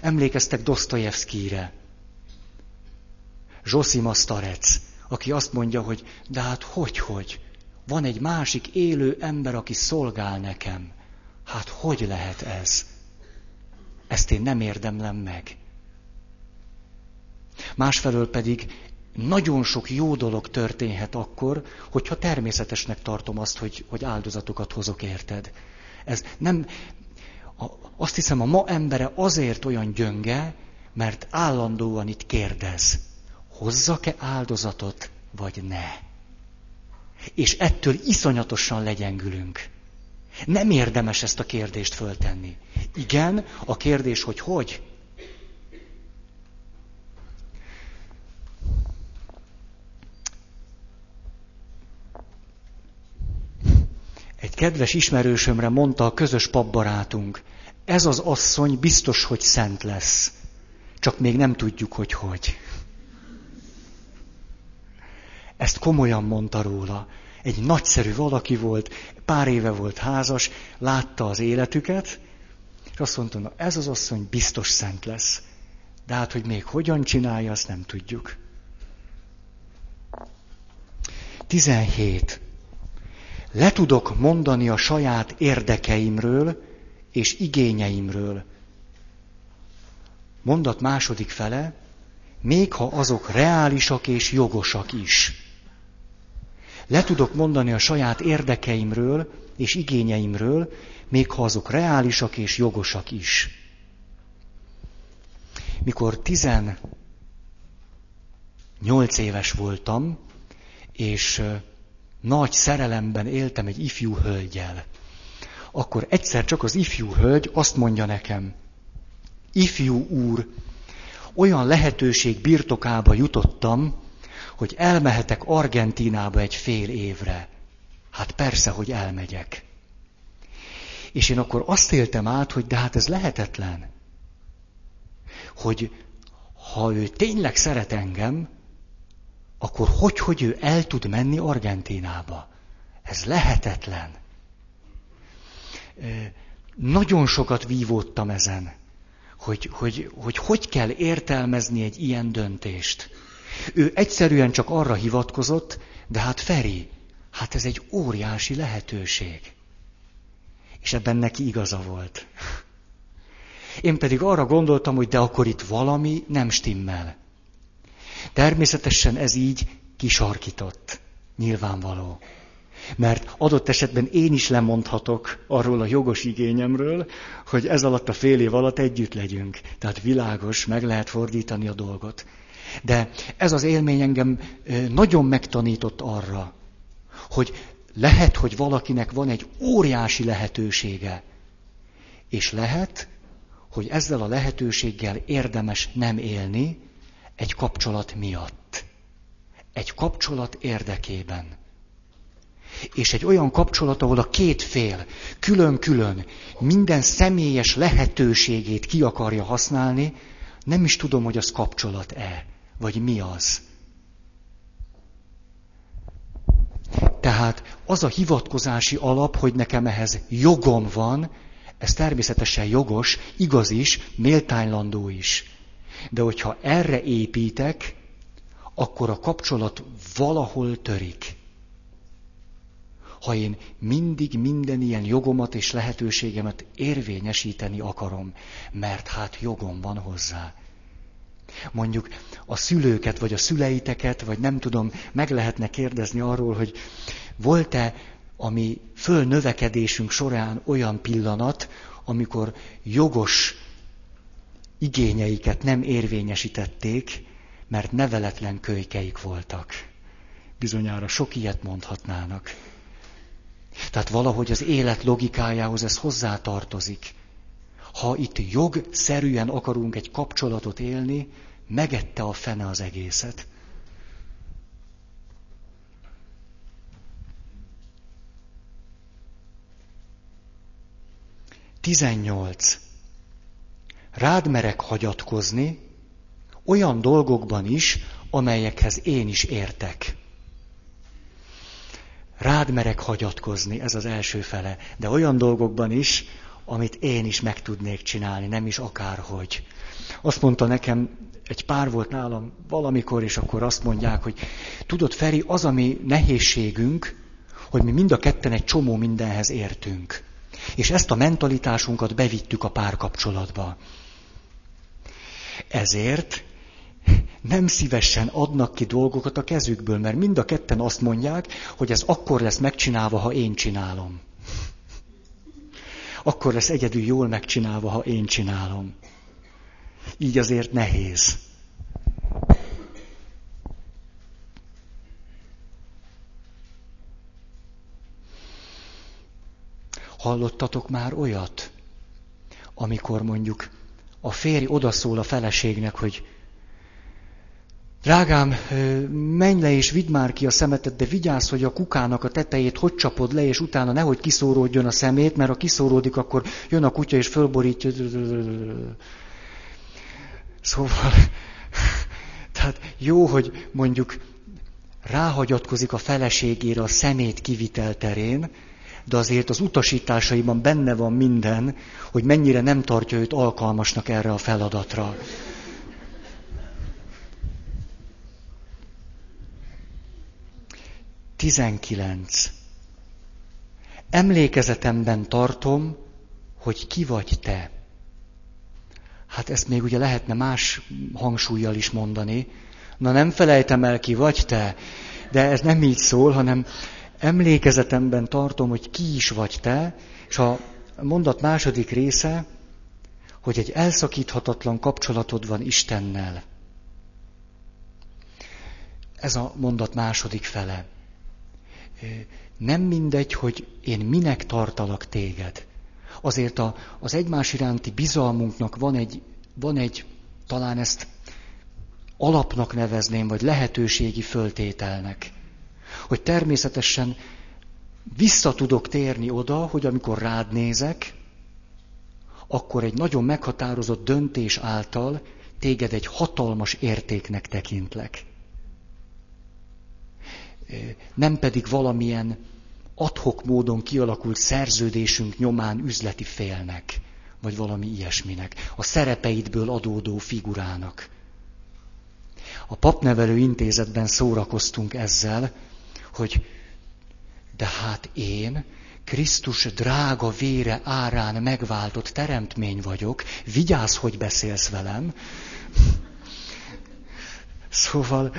Emlékeztek Dostoyevskire, Zsosima Starec, aki azt mondja, hogy de hát hogy, hogy? Van egy másik élő ember, aki szolgál nekem. Hát hogy lehet ez? Ezt én nem érdemlem meg. Másfelől pedig nagyon sok jó dolog történhet akkor, hogyha természetesnek tartom azt, hogy, hogy áldozatokat hozok, érted? Ez nem, a, azt hiszem, a ma embere azért olyan gyönge, mert állandóan itt kérdez, hozzak-e áldozatot, vagy ne? És ettől iszonyatosan legyengülünk. Nem érdemes ezt a kérdést föltenni. Igen, a kérdés, hogy hogy? Egy kedves ismerősömre mondta a közös papbarátunk, ez az asszony biztos, hogy szent lesz. Csak még nem tudjuk, hogy hogy. Ezt komolyan mondta róla. Egy nagyszerű valaki volt, pár éve volt házas, látta az életüket, és azt mondta, na ez az asszony biztos szent lesz. De hát, hogy még hogyan csinálja, azt nem tudjuk. 17. Le tudok mondani a saját érdekeimről és igényeimről. Mondat második fele, még ha azok reálisak és jogosak is. Le tudok mondani a saját érdekeimről és igényeimről, még ha azok reálisak és jogosak is. Mikor 18 éves voltam, és nagy szerelemben éltem egy ifjú hölgyel, akkor egyszer csak az ifjú hölgy azt mondja nekem, ifjú úr, olyan lehetőség birtokába jutottam, hogy elmehetek Argentinába egy fél évre. Hát persze, hogy elmegyek. És én akkor azt éltem át, hogy de hát ez lehetetlen. Hogy ha ő tényleg szeret engem, akkor hogy, hogy ő el tud menni Argentinába? Ez lehetetlen. Nagyon sokat vívódtam ezen, hogy hogy, hogy hogy kell értelmezni egy ilyen döntést. Ő egyszerűen csak arra hivatkozott, de hát Feri, hát ez egy óriási lehetőség. És ebben neki igaza volt. Én pedig arra gondoltam, hogy de akkor itt valami nem stimmel. Természetesen ez így kisarkított. Nyilvánvaló. Mert adott esetben én is lemondhatok arról a jogos igényemről, hogy ez alatt a fél év alatt együtt legyünk. Tehát világos, meg lehet fordítani a dolgot. De ez az élmény engem nagyon megtanított arra, hogy lehet, hogy valakinek van egy óriási lehetősége, és lehet, hogy ezzel a lehetőséggel érdemes nem élni egy kapcsolat miatt. Egy kapcsolat érdekében. És egy olyan kapcsolat, ahol a két fél külön-külön minden személyes lehetőségét ki akarja használni, nem is tudom, hogy az kapcsolat-e. Vagy mi az? Tehát az a hivatkozási alap, hogy nekem ehhez jogom van, ez természetesen jogos, igaz is, méltánylandó is. De hogyha erre építek, akkor a kapcsolat valahol törik. Ha én mindig minden ilyen jogomat és lehetőségemet érvényesíteni akarom, mert hát jogom van hozzá. Mondjuk a szülőket, vagy a szüleiteket, vagy nem tudom, meg lehetne kérdezni arról, hogy volt-e a mi fölnövekedésünk során olyan pillanat, amikor jogos igényeiket nem érvényesítették, mert neveletlen kölykeik voltak. Bizonyára sok ilyet mondhatnának. Tehát valahogy az élet logikájához ez hozzátartozik. Ha itt jogszerűen akarunk egy kapcsolatot élni, megette a fene az egészet. Tizennyolc. Rád merek hagyatkozni, olyan dolgokban is, amelyekhez én is értek. rád merek hagyatkozni, ez az első fele. De olyan dolgokban is, amit én is meg tudnék csinálni, nem is akárhogy. Azt mondta nekem, egy pár volt nálam valamikor, és akkor azt mondják, hogy tudod, Feri, az, ami nehézségünk, hogy mi mind a ketten egy csomó mindenhez értünk. És ezt a mentalitásunkat bevittük a párkapcsolatba. Ezért nem szívesen adnak ki dolgokat a kezükből, mert mind a ketten azt mondják, hogy ez akkor lesz megcsinálva, ha én csinálom. Akkor lesz egyedül jól megcsinálva, ha én csinálom. Így azért nehéz. Hallottatok már olyat, amikor mondjuk a férj odaszól a feleségnek, hogy Drágám, menj le és vidd már ki a szemetet, de vigyázz, hogy a kukának a tetejét hogy csapod le, és utána nehogy kiszóródjon a szemét, mert ha kiszóródik, akkor jön a kutya és fölborítja. Szóval, tehát jó, hogy mondjuk ráhagyatkozik a feleségére a szemét kivitel terén, de azért az utasításaiban benne van minden, hogy mennyire nem tartja őt alkalmasnak erre a feladatra. 19. Emlékezetemben tartom, hogy ki vagy te. Hát ezt még ugye lehetne más hangsúlyjal is mondani. Na nem felejtem el, ki vagy te, de ez nem így szól, hanem emlékezetemben tartom, hogy ki is vagy te, és a mondat második része, hogy egy elszakíthatatlan kapcsolatod van Istennel. Ez a mondat második fele nem mindegy, hogy én minek tartalak téged. Azért a, az egymás iránti bizalmunknak van egy, van egy, talán ezt alapnak nevezném, vagy lehetőségi föltételnek. Hogy természetesen vissza tudok térni oda, hogy amikor rád nézek, akkor egy nagyon meghatározott döntés által téged egy hatalmas értéknek tekintlek nem pedig valamilyen adhok módon kialakult szerződésünk nyomán üzleti félnek, vagy valami ilyesminek, a szerepeidből adódó figurának. A papnevelő intézetben szórakoztunk ezzel, hogy de hát én Krisztus drága vére árán megváltott teremtmény vagyok, vigyázz, hogy beszélsz velem. Szóval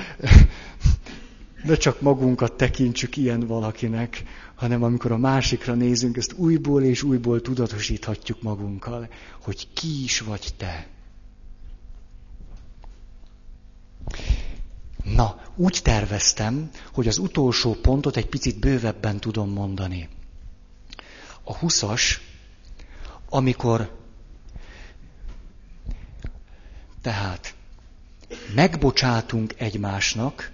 ne csak magunkat tekintsük ilyen valakinek, hanem amikor a másikra nézünk, ezt újból és újból tudatosíthatjuk magunkkal, hogy ki is vagy te. Na, úgy terveztem, hogy az utolsó pontot egy picit bővebben tudom mondani. A huszas, amikor tehát megbocsátunk egymásnak,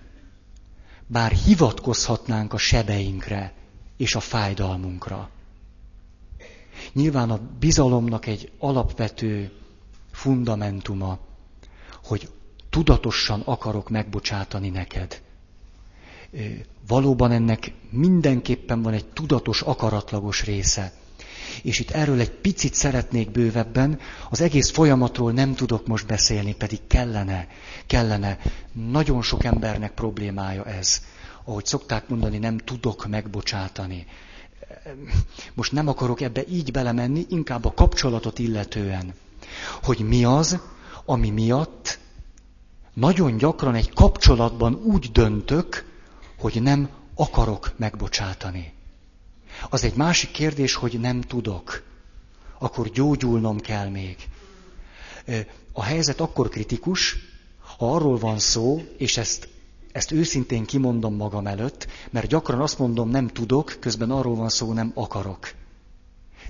bár hivatkozhatnánk a sebeinkre és a fájdalmunkra. Nyilván a bizalomnak egy alapvető fundamentuma, hogy tudatosan akarok megbocsátani neked. Valóban ennek mindenképpen van egy tudatos, akaratlagos része. És itt erről egy picit szeretnék bővebben, az egész folyamatról nem tudok most beszélni, pedig kellene, kellene. Nagyon sok embernek problémája ez. Ahogy szokták mondani, nem tudok megbocsátani. Most nem akarok ebbe így belemenni, inkább a kapcsolatot illetően. Hogy mi az, ami miatt nagyon gyakran egy kapcsolatban úgy döntök, hogy nem akarok megbocsátani. Az egy másik kérdés, hogy nem tudok. Akkor gyógyulnom kell még. A helyzet akkor kritikus, ha arról van szó, és ezt, ezt őszintén kimondom magam előtt, mert gyakran azt mondom, nem tudok, közben arról van szó, nem akarok.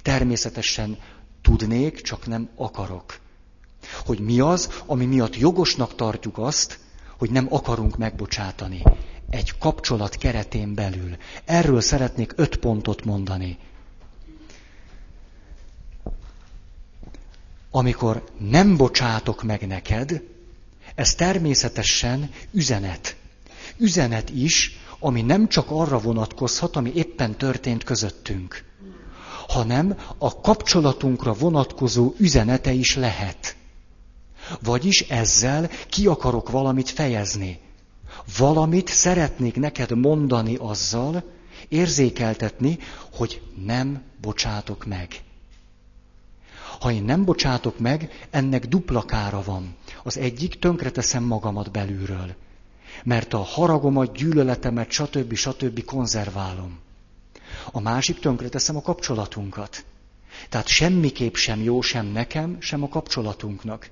Természetesen tudnék, csak nem akarok. Hogy mi az, ami miatt jogosnak tartjuk azt, hogy nem akarunk megbocsátani egy kapcsolat keretén belül. Erről szeretnék öt pontot mondani. Amikor nem bocsátok meg neked, ez természetesen üzenet. Üzenet is, ami nem csak arra vonatkozhat, ami éppen történt közöttünk, hanem a kapcsolatunkra vonatkozó üzenete is lehet. Vagyis ezzel ki akarok valamit fejezni. Valamit szeretnék neked mondani azzal, érzékeltetni, hogy nem bocsátok meg. Ha én nem bocsátok meg, ennek dupla kára van. Az egyik tönkreteszem magamat belülről. Mert a haragomat, gyűlöletemet, stb. stb. konzerválom. A másik tönkreteszem a kapcsolatunkat. Tehát semmiképp sem jó sem nekem, sem a kapcsolatunknak.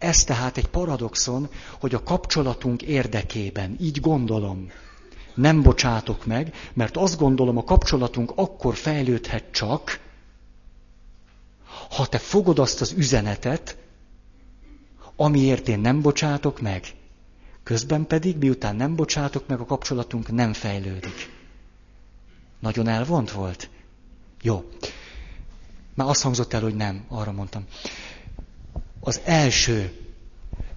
Ez tehát egy paradoxon, hogy a kapcsolatunk érdekében, így gondolom, nem bocsátok meg, mert azt gondolom, a kapcsolatunk akkor fejlődhet csak, ha te fogod azt az üzenetet, amiért én nem bocsátok meg, közben pedig, miután nem bocsátok meg, a kapcsolatunk nem fejlődik. Nagyon elvont volt? Jó. Már azt hangzott el, hogy nem, arra mondtam. Az első,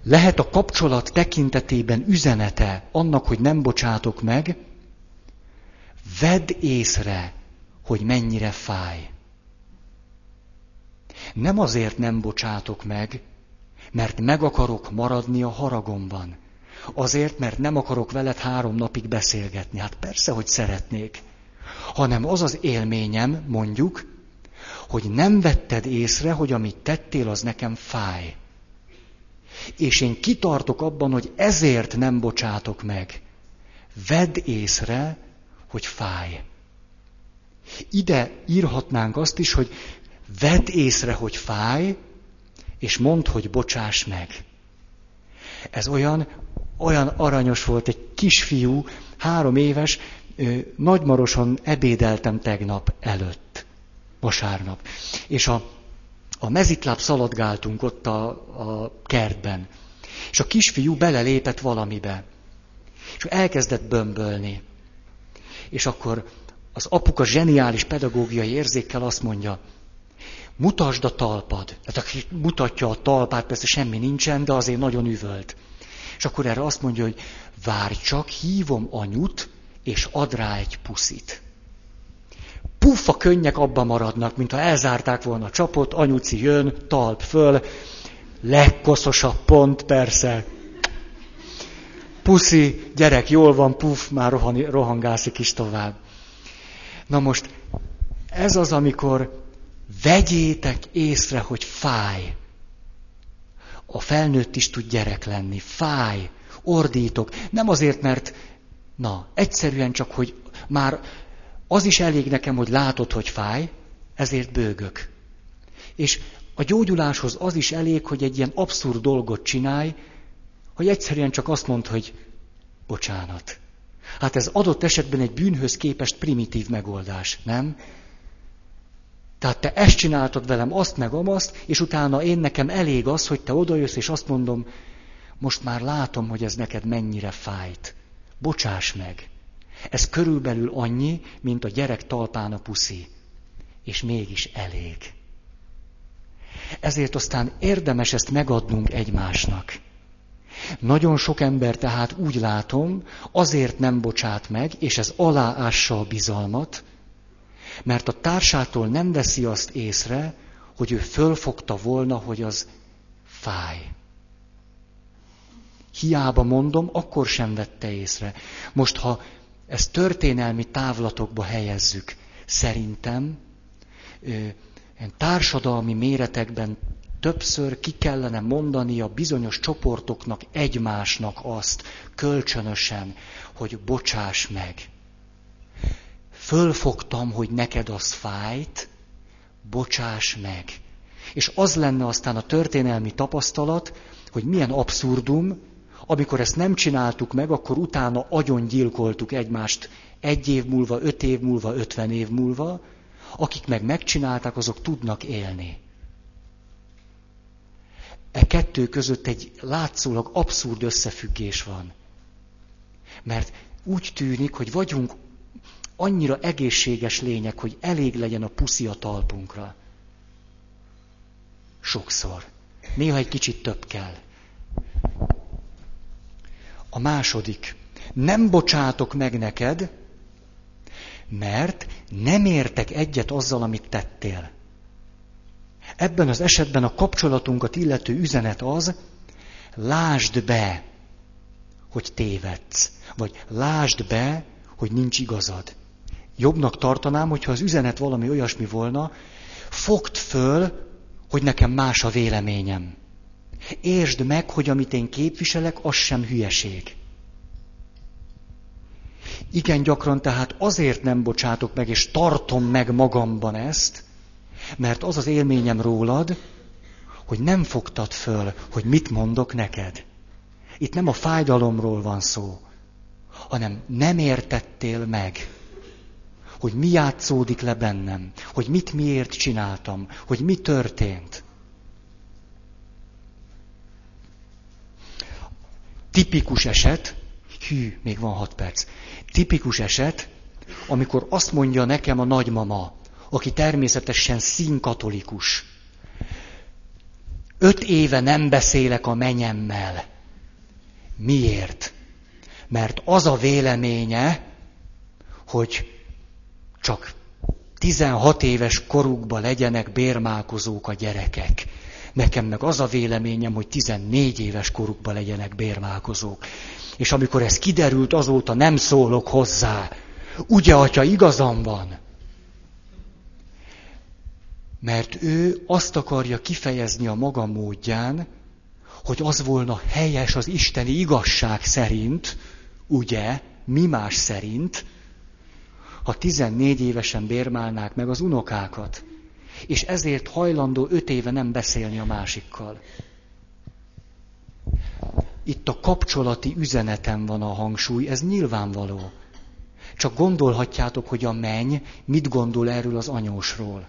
lehet a kapcsolat tekintetében üzenete annak, hogy nem bocsátok meg, vedd észre, hogy mennyire fáj. Nem azért nem bocsátok meg, mert meg akarok maradni a haragomban. Azért, mert nem akarok veled három napig beszélgetni. Hát persze, hogy szeretnék. Hanem az az élményem, mondjuk, hogy nem vetted észre, hogy amit tettél, az nekem fáj. És én kitartok abban, hogy ezért nem bocsátok meg. Vedd észre, hogy fáj. Ide írhatnánk azt is, hogy vedd észre, hogy fáj, és mondd, hogy bocsáss meg. Ez olyan, olyan aranyos volt, egy kisfiú, három éves, nagymarosan ebédeltem tegnap előtt, vasárnap. És a, a mezitláb szaladgáltunk ott a, a kertben. És a kisfiú belelépett valamibe. És elkezdett bömbölni. És akkor az apuka zseniális pedagógiai érzékkel azt mondja, mutasd a talpad. Tehát aki mutatja a talpát, persze semmi nincsen, de azért nagyon üvölt. És akkor erre azt mondja, hogy várj csak, hívom anyut, és ad rá egy puszit. Puffa könnyek abba maradnak, mintha elzárták volna a csapot, anyuci jön, talp föl, legkoszosabb pont, persze. Puszi, gyerek, jól van, puf, már rohan, rohangászik is tovább. Na most, ez az, amikor vegyétek észre, hogy fáj. A felnőtt is tud gyerek lenni, fáj, ordítok. Nem azért, mert, na, egyszerűen csak, hogy már az is elég nekem, hogy látod, hogy fáj, ezért bőgök. És a gyógyuláshoz az is elég, hogy egy ilyen abszurd dolgot csinálj, hogy egyszerűen csak azt mond, hogy bocsánat. Hát ez adott esetben egy bűnhöz képest primitív megoldás, nem? Tehát te ezt csináltad velem, azt meg amazt, és utána én nekem elég az, hogy te odajössz, és azt mondom, most már látom, hogy ez neked mennyire fájt. Bocsáss meg. Ez körülbelül annyi, mint a gyerek talpán a puszi. És mégis elég. Ezért aztán érdemes ezt megadnunk egymásnak. Nagyon sok ember tehát úgy látom, azért nem bocsát meg, és ez aláássa a bizalmat, mert a társától nem veszi azt észre, hogy ő fölfogta volna, hogy az fáj. Hiába mondom, akkor sem vette észre. Most, ha ezt történelmi távlatokba helyezzük, szerintem társadalmi méretekben többször ki kellene mondani a bizonyos csoportoknak egymásnak azt kölcsönösen, hogy bocsáss meg fölfogtam, hogy neked az fájt, bocsáss meg. És az lenne aztán a történelmi tapasztalat, hogy milyen abszurdum, amikor ezt nem csináltuk meg, akkor utána agyon gyilkoltuk egymást egy év múlva, öt év múlva, ötven év múlva, akik meg megcsinálták, azok tudnak élni. E kettő között egy látszólag abszurd összefüggés van. Mert úgy tűnik, hogy vagyunk annyira egészséges lények, hogy elég legyen a puszi a talpunkra. Sokszor. Néha egy kicsit több kell. A második. Nem bocsátok meg neked, mert nem értek egyet azzal, amit tettél. Ebben az esetben a kapcsolatunkat illető üzenet az, lásd be, hogy tévedsz, vagy lásd be, hogy nincs igazad. Jobbnak tartanám, hogyha az üzenet valami olyasmi volna, fogd föl, hogy nekem más a véleményem. Értsd meg, hogy amit én képviselek, az sem hülyeség. Igen gyakran tehát azért nem bocsátok meg, és tartom meg magamban ezt, mert az az élményem rólad, hogy nem fogtad föl, hogy mit mondok neked. Itt nem a fájdalomról van szó, hanem nem értettél meg, hogy mi játszódik le bennem, hogy mit miért csináltam, hogy mi történt. Tipikus eset, hű, még van hat perc. Tipikus eset, amikor azt mondja nekem a nagymama, aki természetesen színkatolikus. Öt éve nem beszélek a menyemmel. Miért? Mert az a véleménye, hogy csak 16 éves korukban legyenek bérmálkozók a gyerekek. Nekem meg az a véleményem, hogy 14 éves korukban legyenek bérmálkozók. És amikor ez kiderült, azóta nem szólok hozzá. Ugye, atya, igazam van? Mert ő azt akarja kifejezni a maga módján, hogy az volna helyes az isteni igazság szerint, ugye, mi más szerint, ha 14 évesen bérmálnák meg az unokákat, és ezért hajlandó öt éve nem beszélni a másikkal. Itt a kapcsolati üzenetem van a hangsúly, ez nyilvánvaló. Csak gondolhatjátok, hogy a menny mit gondol erről az anyósról.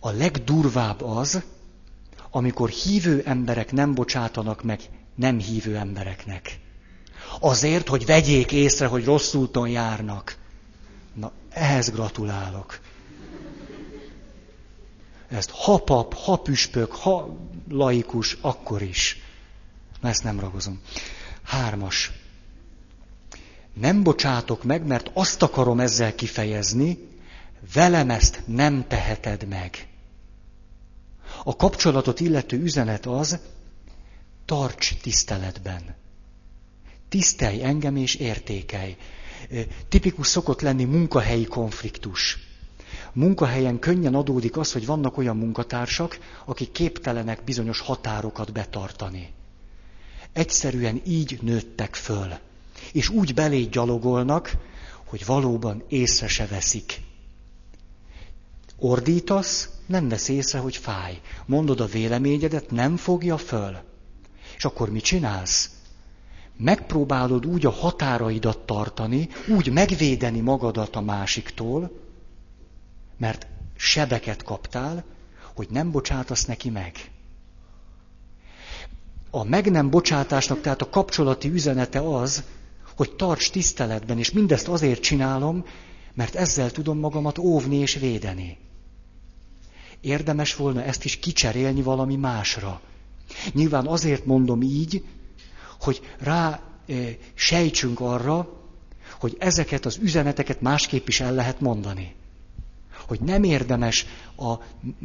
A legdurvább az, amikor hívő emberek nem bocsátanak meg nem hívő embereknek. Azért, hogy vegyék észre, hogy rossz úton járnak. Na, ehhez gratulálok. Ezt ha pap, ha püspök, ha laikus, akkor is. Na, ezt nem ragozom. Hármas. Nem bocsátok meg, mert azt akarom ezzel kifejezni, velem ezt nem teheted meg. A kapcsolatot illető üzenet az, tarts tiszteletben. Tisztelj engem és értékelj. Tipikus szokott lenni munkahelyi konfliktus. Munkahelyen könnyen adódik az, hogy vannak olyan munkatársak, akik képtelenek bizonyos határokat betartani. Egyszerűen így nőttek föl. És úgy belé gyalogolnak, hogy valóban észre se veszik. Ordítasz, nem vesz észre, hogy fáj. Mondod a véleményedet, nem fogja föl. És akkor mit csinálsz? Megpróbálod úgy a határaidat tartani, úgy megvédeni magadat a másiktól, mert sebeket kaptál, hogy nem bocsátasz neki meg. A meg nem bocsátásnak, tehát a kapcsolati üzenete az, hogy tarts tiszteletben, és mindezt azért csinálom, mert ezzel tudom magamat óvni és védeni. Érdemes volna ezt is kicserélni valami másra. Nyilván azért mondom így, hogy rá sejtsünk arra, hogy ezeket az üzeneteket másképp is el lehet mondani. Hogy nem érdemes a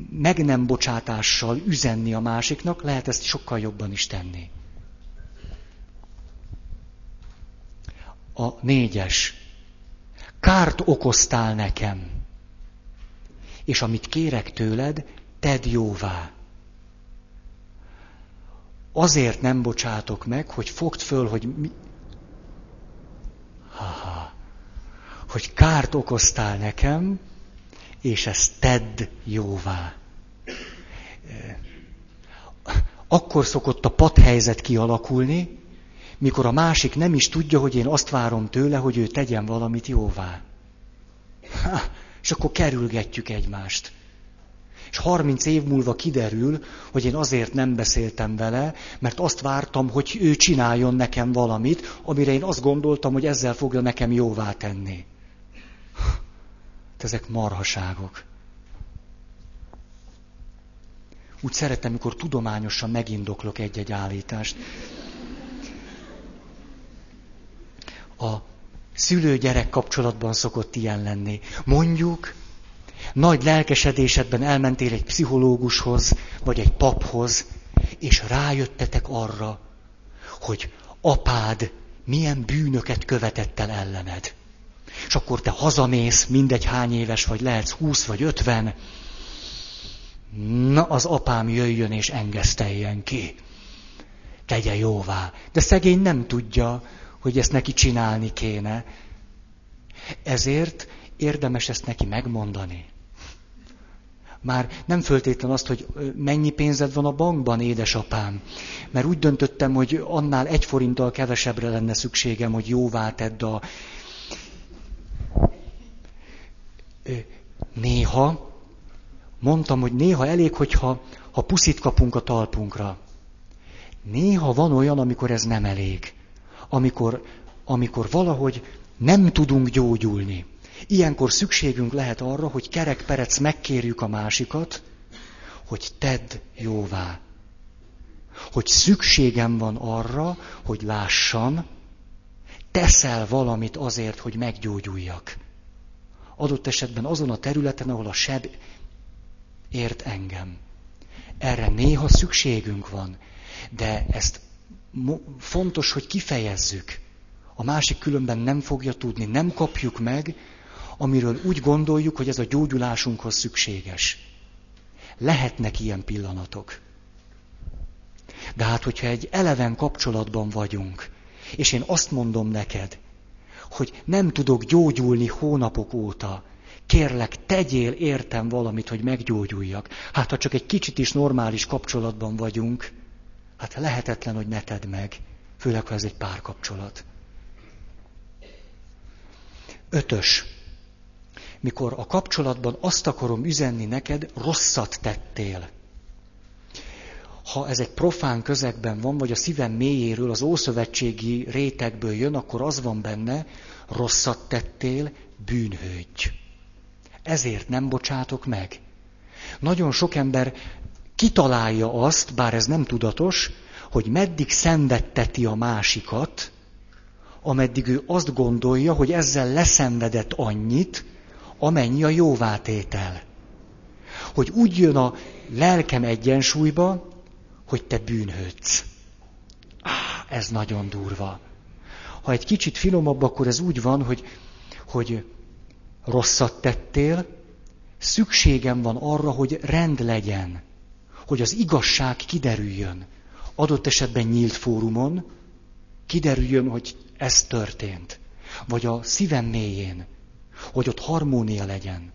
meg nem bocsátással üzenni a másiknak, lehet ezt sokkal jobban is tenni. A négyes. Kárt okoztál nekem, és amit kérek tőled, tedd jóvá azért nem bocsátok meg, hogy fogd föl, hogy mi... Ha-ha. Hogy kárt okoztál nekem, és ezt tedd jóvá. Akkor szokott a padhelyzet kialakulni, mikor a másik nem is tudja, hogy én azt várom tőle, hogy ő tegyen valamit jóvá. Ha, és akkor kerülgetjük egymást és 30 év múlva kiderül, hogy én azért nem beszéltem vele, mert azt vártam, hogy ő csináljon nekem valamit, amire én azt gondoltam, hogy ezzel fogja nekem jóvá tenni. Ezek marhaságok. úgy szeretem, mikor tudományosan megindoklok egy-egy állítást. A szülő-gyerek kapcsolatban szokott ilyen lenni. Mondjuk, nagy lelkesedésedben elmentél egy pszichológushoz, vagy egy paphoz, és rájöttetek arra, hogy apád milyen bűnöket követett el ellened. És akkor te hazamész, mindegy hány éves vagy, lehetsz húsz vagy ötven, na az apám jöjjön és engeszteljen ki. Tegye jóvá. De szegény nem tudja, hogy ezt neki csinálni kéne. Ezért érdemes ezt neki megmondani. Már nem föltétlen azt, hogy mennyi pénzed van a bankban, édesapám. Mert úgy döntöttem, hogy annál egy forinttal kevesebbre lenne szükségem, hogy jóvá tedd a... Néha, mondtam, hogy néha elég, hogyha ha puszit kapunk a talpunkra. Néha van olyan, amikor ez nem elég. Amikor, amikor valahogy nem tudunk gyógyulni. Ilyenkor szükségünk lehet arra, hogy kerekperec megkérjük a másikat, hogy tedd jóvá. Hogy szükségem van arra, hogy lássam, teszel valamit azért, hogy meggyógyuljak. Adott esetben azon a területen, ahol a seb ért engem. Erre néha szükségünk van, de ezt fontos, hogy kifejezzük. A másik különben nem fogja tudni, nem kapjuk meg, amiről úgy gondoljuk, hogy ez a gyógyulásunkhoz szükséges. Lehetnek ilyen pillanatok. De hát, hogyha egy eleven kapcsolatban vagyunk, és én azt mondom neked, hogy nem tudok gyógyulni hónapok óta, kérlek, tegyél értem valamit, hogy meggyógyuljak. Hát, ha csak egy kicsit is normális kapcsolatban vagyunk, hát lehetetlen, hogy ne tedd meg, főleg, ha ez egy párkapcsolat. Ötös mikor a kapcsolatban azt akarom üzenni neked, rosszat tettél. Ha ez egy profán közegben van, vagy a szívem mélyéről, az ószövetségi rétegből jön, akkor az van benne, rosszat tettél, bűnhődj. Ezért nem bocsátok meg. Nagyon sok ember kitalálja azt, bár ez nem tudatos, hogy meddig szenvedteti a másikat, ameddig ő azt gondolja, hogy ezzel leszenvedett annyit, amennyi a jóvátétel. Hogy úgy jön a lelkem egyensúlyba, hogy te bűnhődsz. Ah, ez nagyon durva. Ha egy kicsit finomabb, akkor ez úgy van, hogy, hogy rosszat tettél, szükségem van arra, hogy rend legyen, hogy az igazság kiderüljön. Adott esetben nyílt fórumon kiderüljön, hogy ez történt. Vagy a szívem mélyén hogy ott harmónia legyen.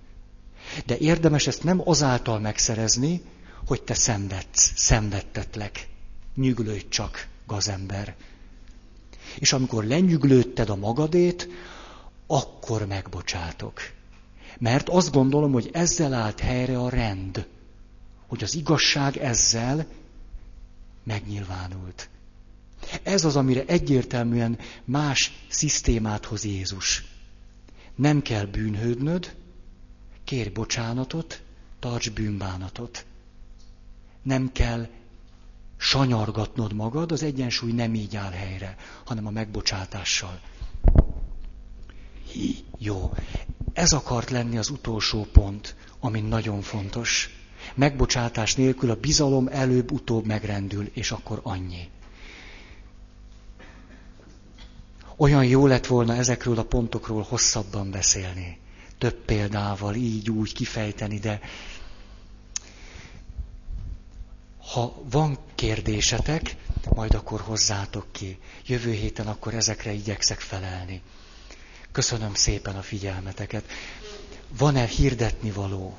De érdemes ezt nem azáltal megszerezni, hogy te szenvedsz, szenvedtetlek. Nyüglődj csak, gazember. És amikor lenyüglődted a magadét, akkor megbocsátok. Mert azt gondolom, hogy ezzel állt helyre a rend, hogy az igazság ezzel megnyilvánult. Ez az, amire egyértelműen más szisztémát hoz Jézus. Nem kell bűnhődnöd, kérj bocsánatot, tarts bűnbánatot. Nem kell sanyargatnod magad, az egyensúly nem így áll helyre, hanem a megbocsátással. Hi, jó, ez akart lenni az utolsó pont, ami nagyon fontos. Megbocsátás nélkül a bizalom előbb-utóbb megrendül, és akkor annyi. Olyan jó lett volna ezekről a pontokról hosszabban beszélni. Több példával, így úgy kifejteni, de ha van kérdésetek, majd akkor hozzátok ki. Jövő héten akkor ezekre igyekszek felelni. Köszönöm szépen a figyelmeteket. Van-e hirdetni való?